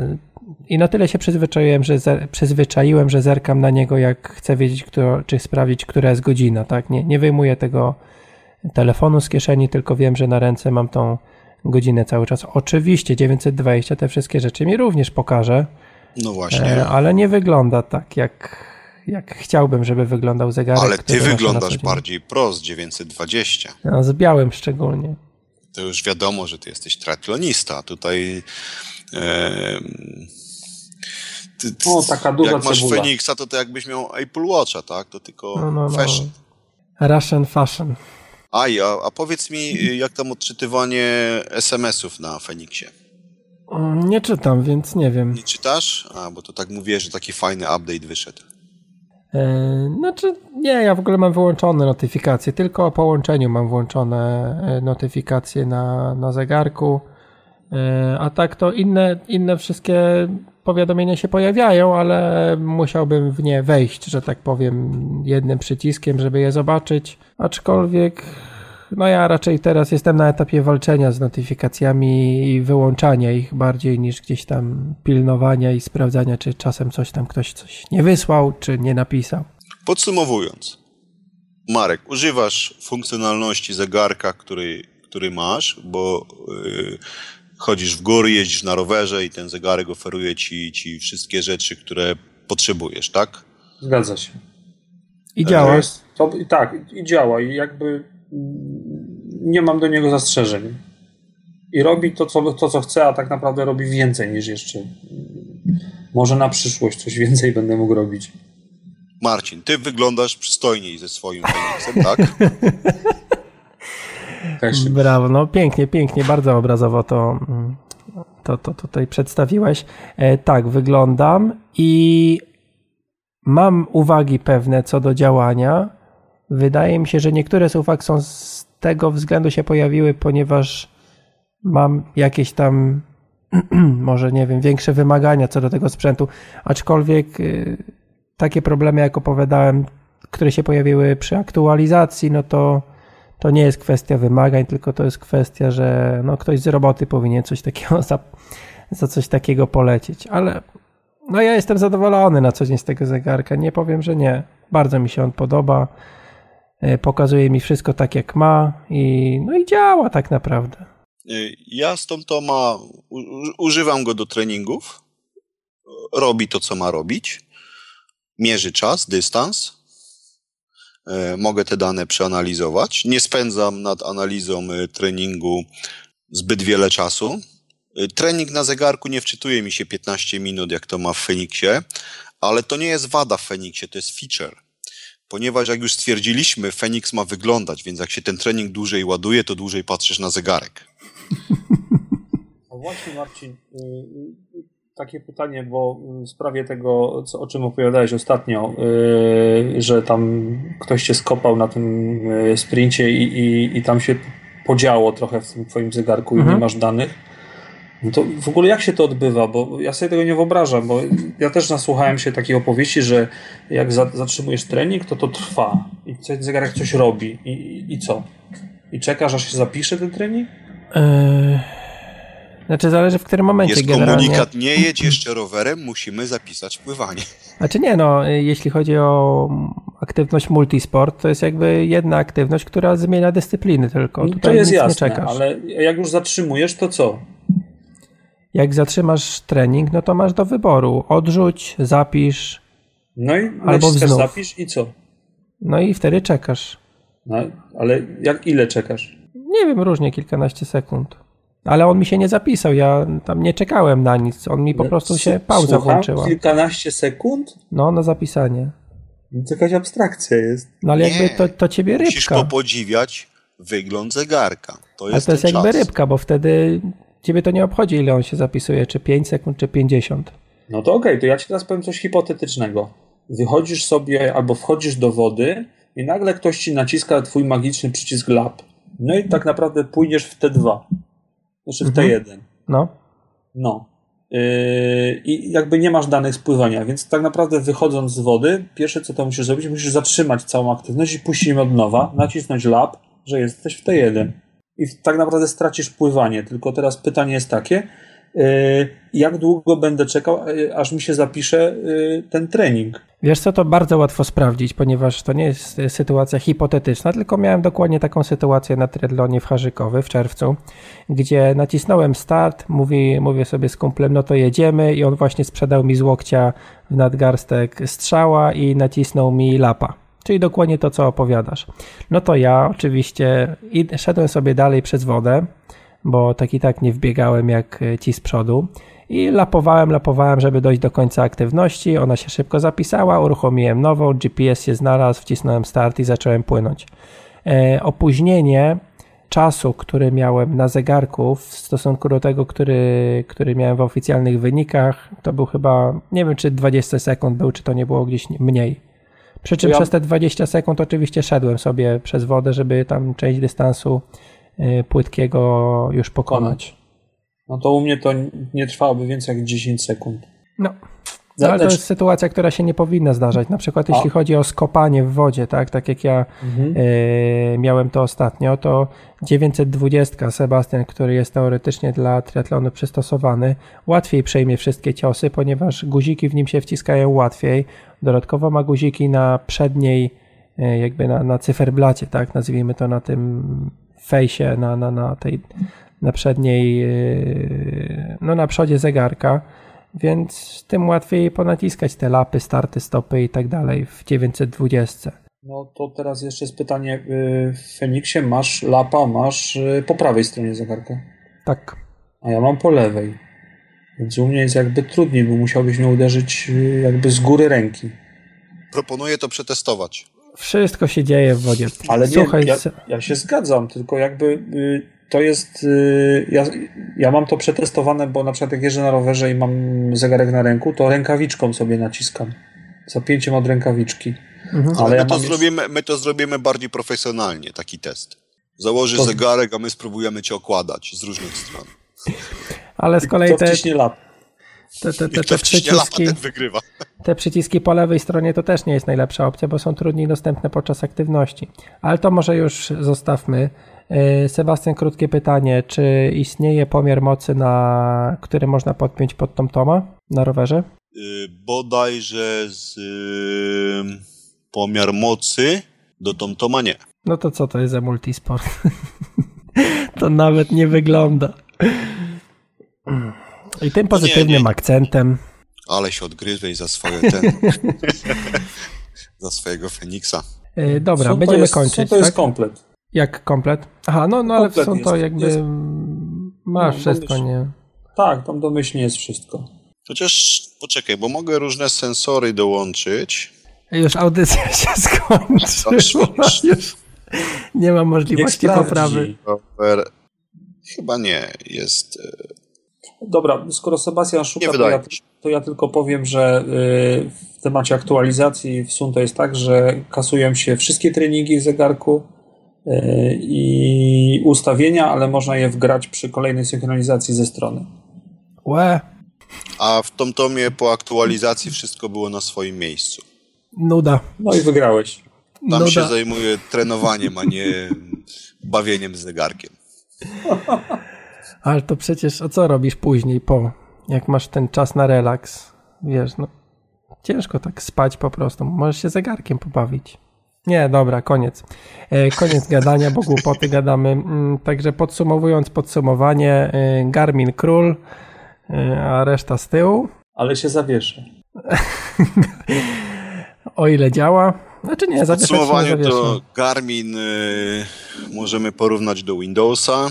i na tyle się przyzwyczaiłem, że przyzwyczaiłem, że zerkam na niego jak chcę wiedzieć, kto, czy sprawdzić, która jest godzina, tak? Nie, nie wyjmuję tego telefonu z kieszeni, tylko wiem, że na ręce mam tą godzinę cały czas. Oczywiście 920 te wszystkie rzeczy mi również pokaże. No właśnie. E, ale nie wygląda tak jak jak chciałbym, żeby wyglądał zegarek. Ale ty wyglądasz bardziej pro z 920. No, z białym szczególnie. To już wiadomo, że ty jesteś triatlonista. Tutaj e, ty, ty, o, taka duża jak masz cebula. Phoenixa, to to jakbyś miał Apple Watcha, tak? To tylko no, no, no. fashion. Russian fashion. A, a, a powiedz mi, jak tam odczytywanie SMS-ów na Phoenixie? Nie czytam, więc nie wiem. Nie czytasz? A, bo to tak mówię, że taki fajny update wyszedł. E, znaczy, nie, ja w ogóle mam wyłączone notyfikacje, tylko o połączeniu mam włączone e, notyfikacje na, na zegarku, e, a tak to inne, inne wszystkie powiadomienia się pojawiają, ale musiałbym w nie wejść, że tak powiem, jednym przyciskiem, żeby je zobaczyć, aczkolwiek no ja raczej teraz jestem na etapie walczenia z notyfikacjami i wyłączania ich bardziej niż gdzieś tam pilnowania i sprawdzania, czy czasem coś tam ktoś coś nie wysłał, czy nie napisał. Podsumowując, Marek, używasz funkcjonalności zegarka, który, który masz, bo yy, chodzisz w góry, jeździsz na rowerze i ten zegarek oferuje ci, ci wszystkie rzeczy, które potrzebujesz, tak? Zgadza się. I działa. To, tak, i działa. I jakby nie mam do niego zastrzeżeń. I robi to co, to, co chce, a tak naprawdę robi więcej niż jeszcze. Może na przyszłość coś więcej będę mógł robić. Marcin, ty wyglądasz przystojniej ze swoim Feniksem, tak? Brawo, no pięknie, pięknie, bardzo obrazowo to, to, to tutaj przedstawiłeś. E, tak, wyglądam i mam uwagi pewne co do działania, Wydaje mi się, że niektóre z uwag są z tego względu się pojawiły, ponieważ mam jakieś tam, może nie wiem, większe wymagania co do tego sprzętu, aczkolwiek y, takie problemy, jak opowiadałem, które się pojawiły przy aktualizacji, no to to nie jest kwestia wymagań, tylko to jest kwestia, że no ktoś z roboty powinien coś takiego za, za coś takiego polecieć, ale no ja jestem zadowolony na co dzień z tego zegarka, nie powiem, że nie. Bardzo mi się on podoba. E, pokazuje mi wszystko tak jak ma i no i działa tak naprawdę. E, ja z Tomtoma używam go do treningów. Robi to, co ma robić. Mierzy czas, dystans. E, mogę te dane przeanalizować. Nie spędzam nad analizą treningu zbyt wiele czasu. Trening na zegarku nie wczytuje mi się 15 minut, jak to ma w Phoenixie, Ale to nie jest wada w Feniksie, to jest feature. Ponieważ jak już stwierdziliśmy, Feniks ma wyglądać, więc jak się ten trening dłużej ładuje, to dłużej patrzysz na zegarek. No właśnie Marcin, y, y, takie pytanie, bo w sprawie tego, co, o czym opowiadałeś ostatnio, yy, że tam ktoś cię skopał na tym sprincie i, i, i tam się podziało trochę w tym twoim zegarku mhm. i nie masz danych. No to w ogóle jak się to odbywa? Bo ja sobie tego nie wyobrażam, bo ja też nasłuchałem się takiej opowieści, że jak za, zatrzymujesz trening, to to trwa i ten zegarek coś robi i, i, i co? I czekasz, aż się zapisze ten trening? Yy... Znaczy zależy w którym momencie Jest generalnie. komunikat, nie jedź jeszcze rowerem, musimy zapisać pływanie. Znaczy nie, no jeśli chodzi o aktywność multisport, to jest jakby jedna aktywność, która zmienia dyscypliny tylko. No, to jest jasne, ale jak już zatrzymujesz, to co? Jak zatrzymasz trening, no to masz do wyboru. Odrzuć, zapisz, no i albo wznów. zapisz i co? No i wtedy czekasz. No, ale jak ile czekasz? Nie wiem, różnie, kilkanaście sekund. Ale on mi się nie zapisał, ja tam nie czekałem na nic. On mi po no, prostu się pauza Słucham? włączyła. kilkanaście sekund? No, na zapisanie. To jakaś abstrakcja jest. No ale nie, jakby to, to ciebie rybka. Musisz to podziwiać wygląd zegarka. To jest, ale to jest jakby czas. rybka, bo wtedy ciebie to nie obchodzi, ile on się zapisuje, czy 5 sekund, czy 50. No to okej, okay, to ja ci teraz powiem coś hipotetycznego. Wychodzisz sobie albo wchodzisz do wody i nagle ktoś ci naciska twój magiczny przycisk lap. No i tak naprawdę pójdziesz w T2. Znaczy w T1. Mhm. No. No. Yy, I jakby nie masz danych spływania, więc tak naprawdę wychodząc z wody, pierwsze co to musisz zrobić, musisz zatrzymać całą aktywność i puścić ją od nowa, nacisnąć lab, że jesteś w T1. I tak naprawdę stracisz pływanie. Tylko teraz pytanie jest takie, yy, jak długo będę czekał, yy, aż mi się zapisze ten trening? Wiesz co, to bardzo łatwo sprawdzić, ponieważ to nie jest sytuacja hipotetyczna, tylko miałem dokładnie taką sytuację na triatlonie w Harzykowy w czerwcu, gdzie nacisnąłem start, mówi, mówię sobie z kumplem, no to jedziemy i on właśnie sprzedał mi z łokcia w nadgarstek strzała i nacisnął mi lapa. Czyli dokładnie to, co opowiadasz. No to ja oczywiście szedłem sobie dalej przez wodę, bo tak i tak nie wbiegałem jak ci z przodu i lapowałem, lapowałem, żeby dojść do końca aktywności. Ona się szybko zapisała, uruchomiłem nową, GPS się znalazł, wcisnąłem start i zacząłem płynąć. E, opóźnienie czasu, który miałem na zegarku w stosunku do tego, który, który miałem w oficjalnych wynikach, to był chyba, nie wiem czy 20 sekund był, czy to nie było gdzieś mniej. Przy czym ja... przez te 20 sekund oczywiście szedłem sobie przez wodę, żeby tam część dystansu e, płytkiego już pokonać no to u mnie to nie trwałoby więcej jak 10 sekund. No. No, ale to jest sytuacja, która się nie powinna zdarzać. Na przykład jeśli A? chodzi o skopanie w wodzie, tak, tak jak ja mhm. y, miałem to ostatnio, to 920 Sebastian, który jest teoretycznie dla triatlonu przystosowany, łatwiej przejmie wszystkie ciosy, ponieważ guziki w nim się wciskają łatwiej. Dodatkowo ma guziki na przedniej, y, jakby na, na cyferblacie, tak, nazwijmy to na tym fejsie, na, na, na tej na przedniej, yy, no na przodzie zegarka, więc tym łatwiej ponaciskać te lapy, starty, stopy i tak dalej w 920. No to teraz jeszcze jest pytanie, w Feniksie masz lapa, masz yy, po prawej stronie zegarka. Tak. A ja mam po lewej. Więc u mnie jest jakby trudniej, bo musiałbyś mnie uderzyć jakby z góry ręki. Proponuję to przetestować. Wszystko się dzieje w wodzie. Ale Słuchaj, nie, ja, ja się zgadzam, tylko jakby to jest. Y, ja, ja mam to przetestowane, bo na przykład jak jeżdżę na rowerze i mam zegarek na ręku, to rękawiczką sobie naciskam. Zapięciem od rękawiczki. Mhm. Ale, my, ja to zrobimy, my to zrobimy bardziej profesjonalnie, taki test. Założysz to... zegarek, a my spróbujemy cię okładać z różnych stron. Ale z kolei te, te, te, te, te przyciski, wygrywa. te przyciski po lewej stronie to też nie jest najlepsza opcja, bo są trudniej dostępne podczas aktywności. Ale to może już zostawmy. E, Sebastian, krótkie pytanie. Czy istnieje pomiar mocy, na który można podpiąć pod TomToma na rowerze? Yy, bodajże z yy, pomiar mocy do TomToma nie. No to co to jest za multisport? to nawet nie wygląda. I tym pozytywnym nie, nie. akcentem. Ale się odgryzłeś za swoje ten, za swojego Feniksa. Yy, dobra, co będziemy jest, kończyć. Co to jest tak? komplet? Jak komplet? Aha, no, no ale są to jakby... Jest, masz no, wszystko, domyślnie. nie? Tak, tam domyślnie jest wszystko. Chociaż poczekaj, bo mogę różne sensory dołączyć. Już audycja się skończyła. Już nie ma możliwości poprawy. Chyba nie, jest. E, Dobra, skoro Sebastian szuka, to ja, to ja, tylko powiem, że y, w temacie aktualizacji w Sun to jest tak, że kasują się wszystkie treningi w zegarku i ustawienia, ale można je wgrać przy kolejnej synchronizacji ze strony. Łe. A w TomTomie po aktualizacji wszystko było na swoim miejscu. Nuda. No i wygrałeś. Tam Nuda. się zajmuje trenowaniem, a nie bawieniem z zegarkiem. Ale to przecież, a co robisz później, po, jak masz ten czas na relaks? Wiesz, no, ciężko tak spać po prostu. Możesz się zegarkiem pobawić. Nie, dobra, koniec. E, koniec gadania, bo głupoty gadamy. Mm, także podsumowując podsumowanie, e, Garmin król, e, a reszta z tyłu. Ale się zawieszę. o ile działa. Znaczy nie, w podsumowaniu to Garmin możemy porównać do Windowsa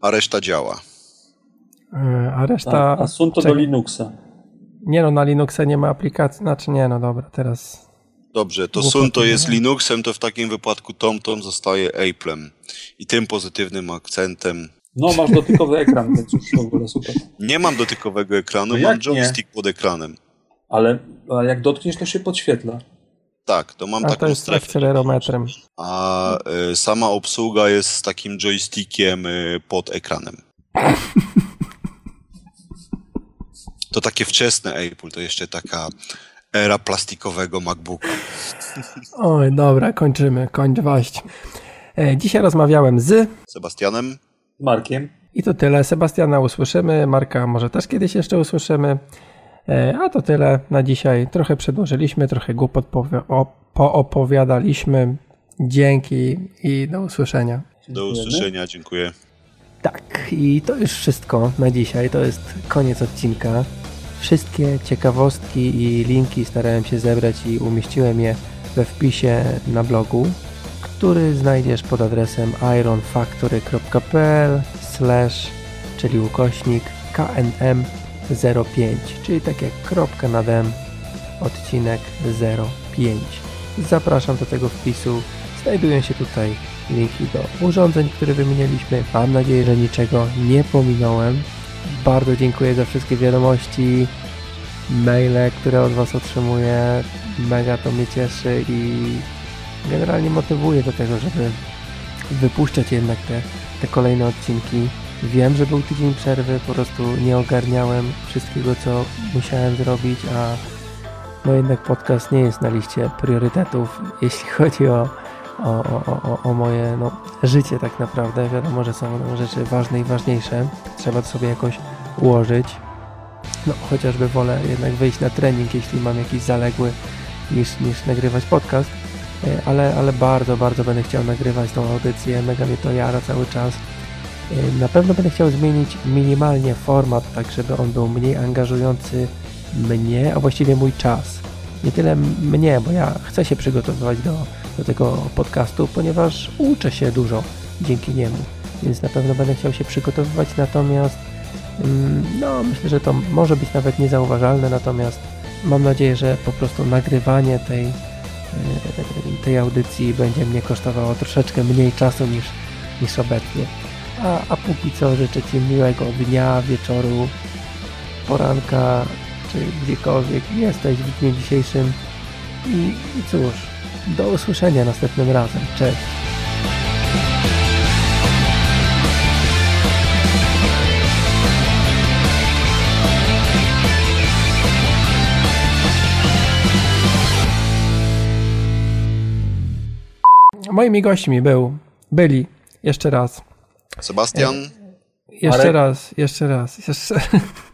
a reszta działa. A reszta. A, a są to do Linuxa. Nie no, na Linuxa nie ma aplikacji. Znaczy nie, no dobra, teraz. Dobrze, to Sun to jest Linuxem, to w takim wypadku TomTom zostaje Apple'em. I tym pozytywnym akcentem. No, masz dotykowy ekran, więc już w ogóle super. Nie mam dotykowego ekranu, no mam joystick nie? pod ekranem. Ale, ale jak dotkniesz, to się podświetla. Tak, to mam A taką to jest strefę. akcelerometrem. A y, sama obsługa jest z takim joystickiem y, pod ekranem. To takie wczesne Apple, to jeszcze taka era plastikowego MacBooka. Oj, dobra, kończymy, kończ waść. E, dzisiaj rozmawiałem z Sebastianem, Markiem. I to tyle. Sebastiana usłyszymy, Marka może też kiedyś jeszcze usłyszymy. E, a to tyle na dzisiaj. Trochę przedłużyliśmy, trochę głupot poopowiadaliśmy. Dzięki i do usłyszenia. Do usłyszenia, dziękuję. Tak, i to już wszystko na dzisiaj. To jest koniec odcinka. Wszystkie ciekawostki i linki starałem się zebrać i umieściłem je we wpisie na blogu, który znajdziesz pod adresem ironfactory.pl czyli ukośnik knm 05, czyli tak jak kropka nad M, odcinek 05. Zapraszam do tego wpisu. Znajdują się tutaj linki do urządzeń, które wymienialiśmy. Mam nadzieję, że niczego nie pominąłem. Bardzo dziękuję za wszystkie wiadomości, maile, które od Was otrzymuję. Mega to mnie cieszy i generalnie motywuje do tego, żeby wypuszczać jednak te, te kolejne odcinki. Wiem, że był tydzień przerwy, po prostu nie ogarniałem wszystkiego, co musiałem zrobić, a no jednak podcast nie jest na liście priorytetów, jeśli chodzi o, o, o, o, moje no, życie tak naprawdę. Wiadomo, że są rzeczy ważne i ważniejsze. Trzeba to sobie jakoś ułożyć. No, chociażby wolę jednak wyjść na trening, jeśli mam jakiś zaległy, niż, niż nagrywać podcast. E, ale, ale bardzo, bardzo będę chciał nagrywać tą audycję. Mega mnie to jara cały czas. Na pewno będę chciał zmienić minimalnie format, tak żeby on był mniej angażujący mnie, a właściwie mój czas. Nie tyle mnie, bo ja chcę się przygotowywać do, do tego podcastu, ponieważ uczę się dużo dzięki niemu. Więc na pewno będę chciał się przygotowywać, natomiast mm, no, myślę, że to może być nawet niezauważalne, natomiast mam nadzieję, że po prostu nagrywanie tej, e, tej audycji będzie mnie kosztowało troszeczkę mniej czasu niż, niż obecnie. A, a póki co życzę Ci miłego dnia, wieczoru, poranka, czy gdziekolwiek jesteś w dniu dzisiejszym. I, I cóż, do usłyszenia następnym razem. Cześć! Moimi gośćmi był, byli, jeszcze raz, Sebastian. Jeszcze Marek? raz, jeszcze raz, jeszcze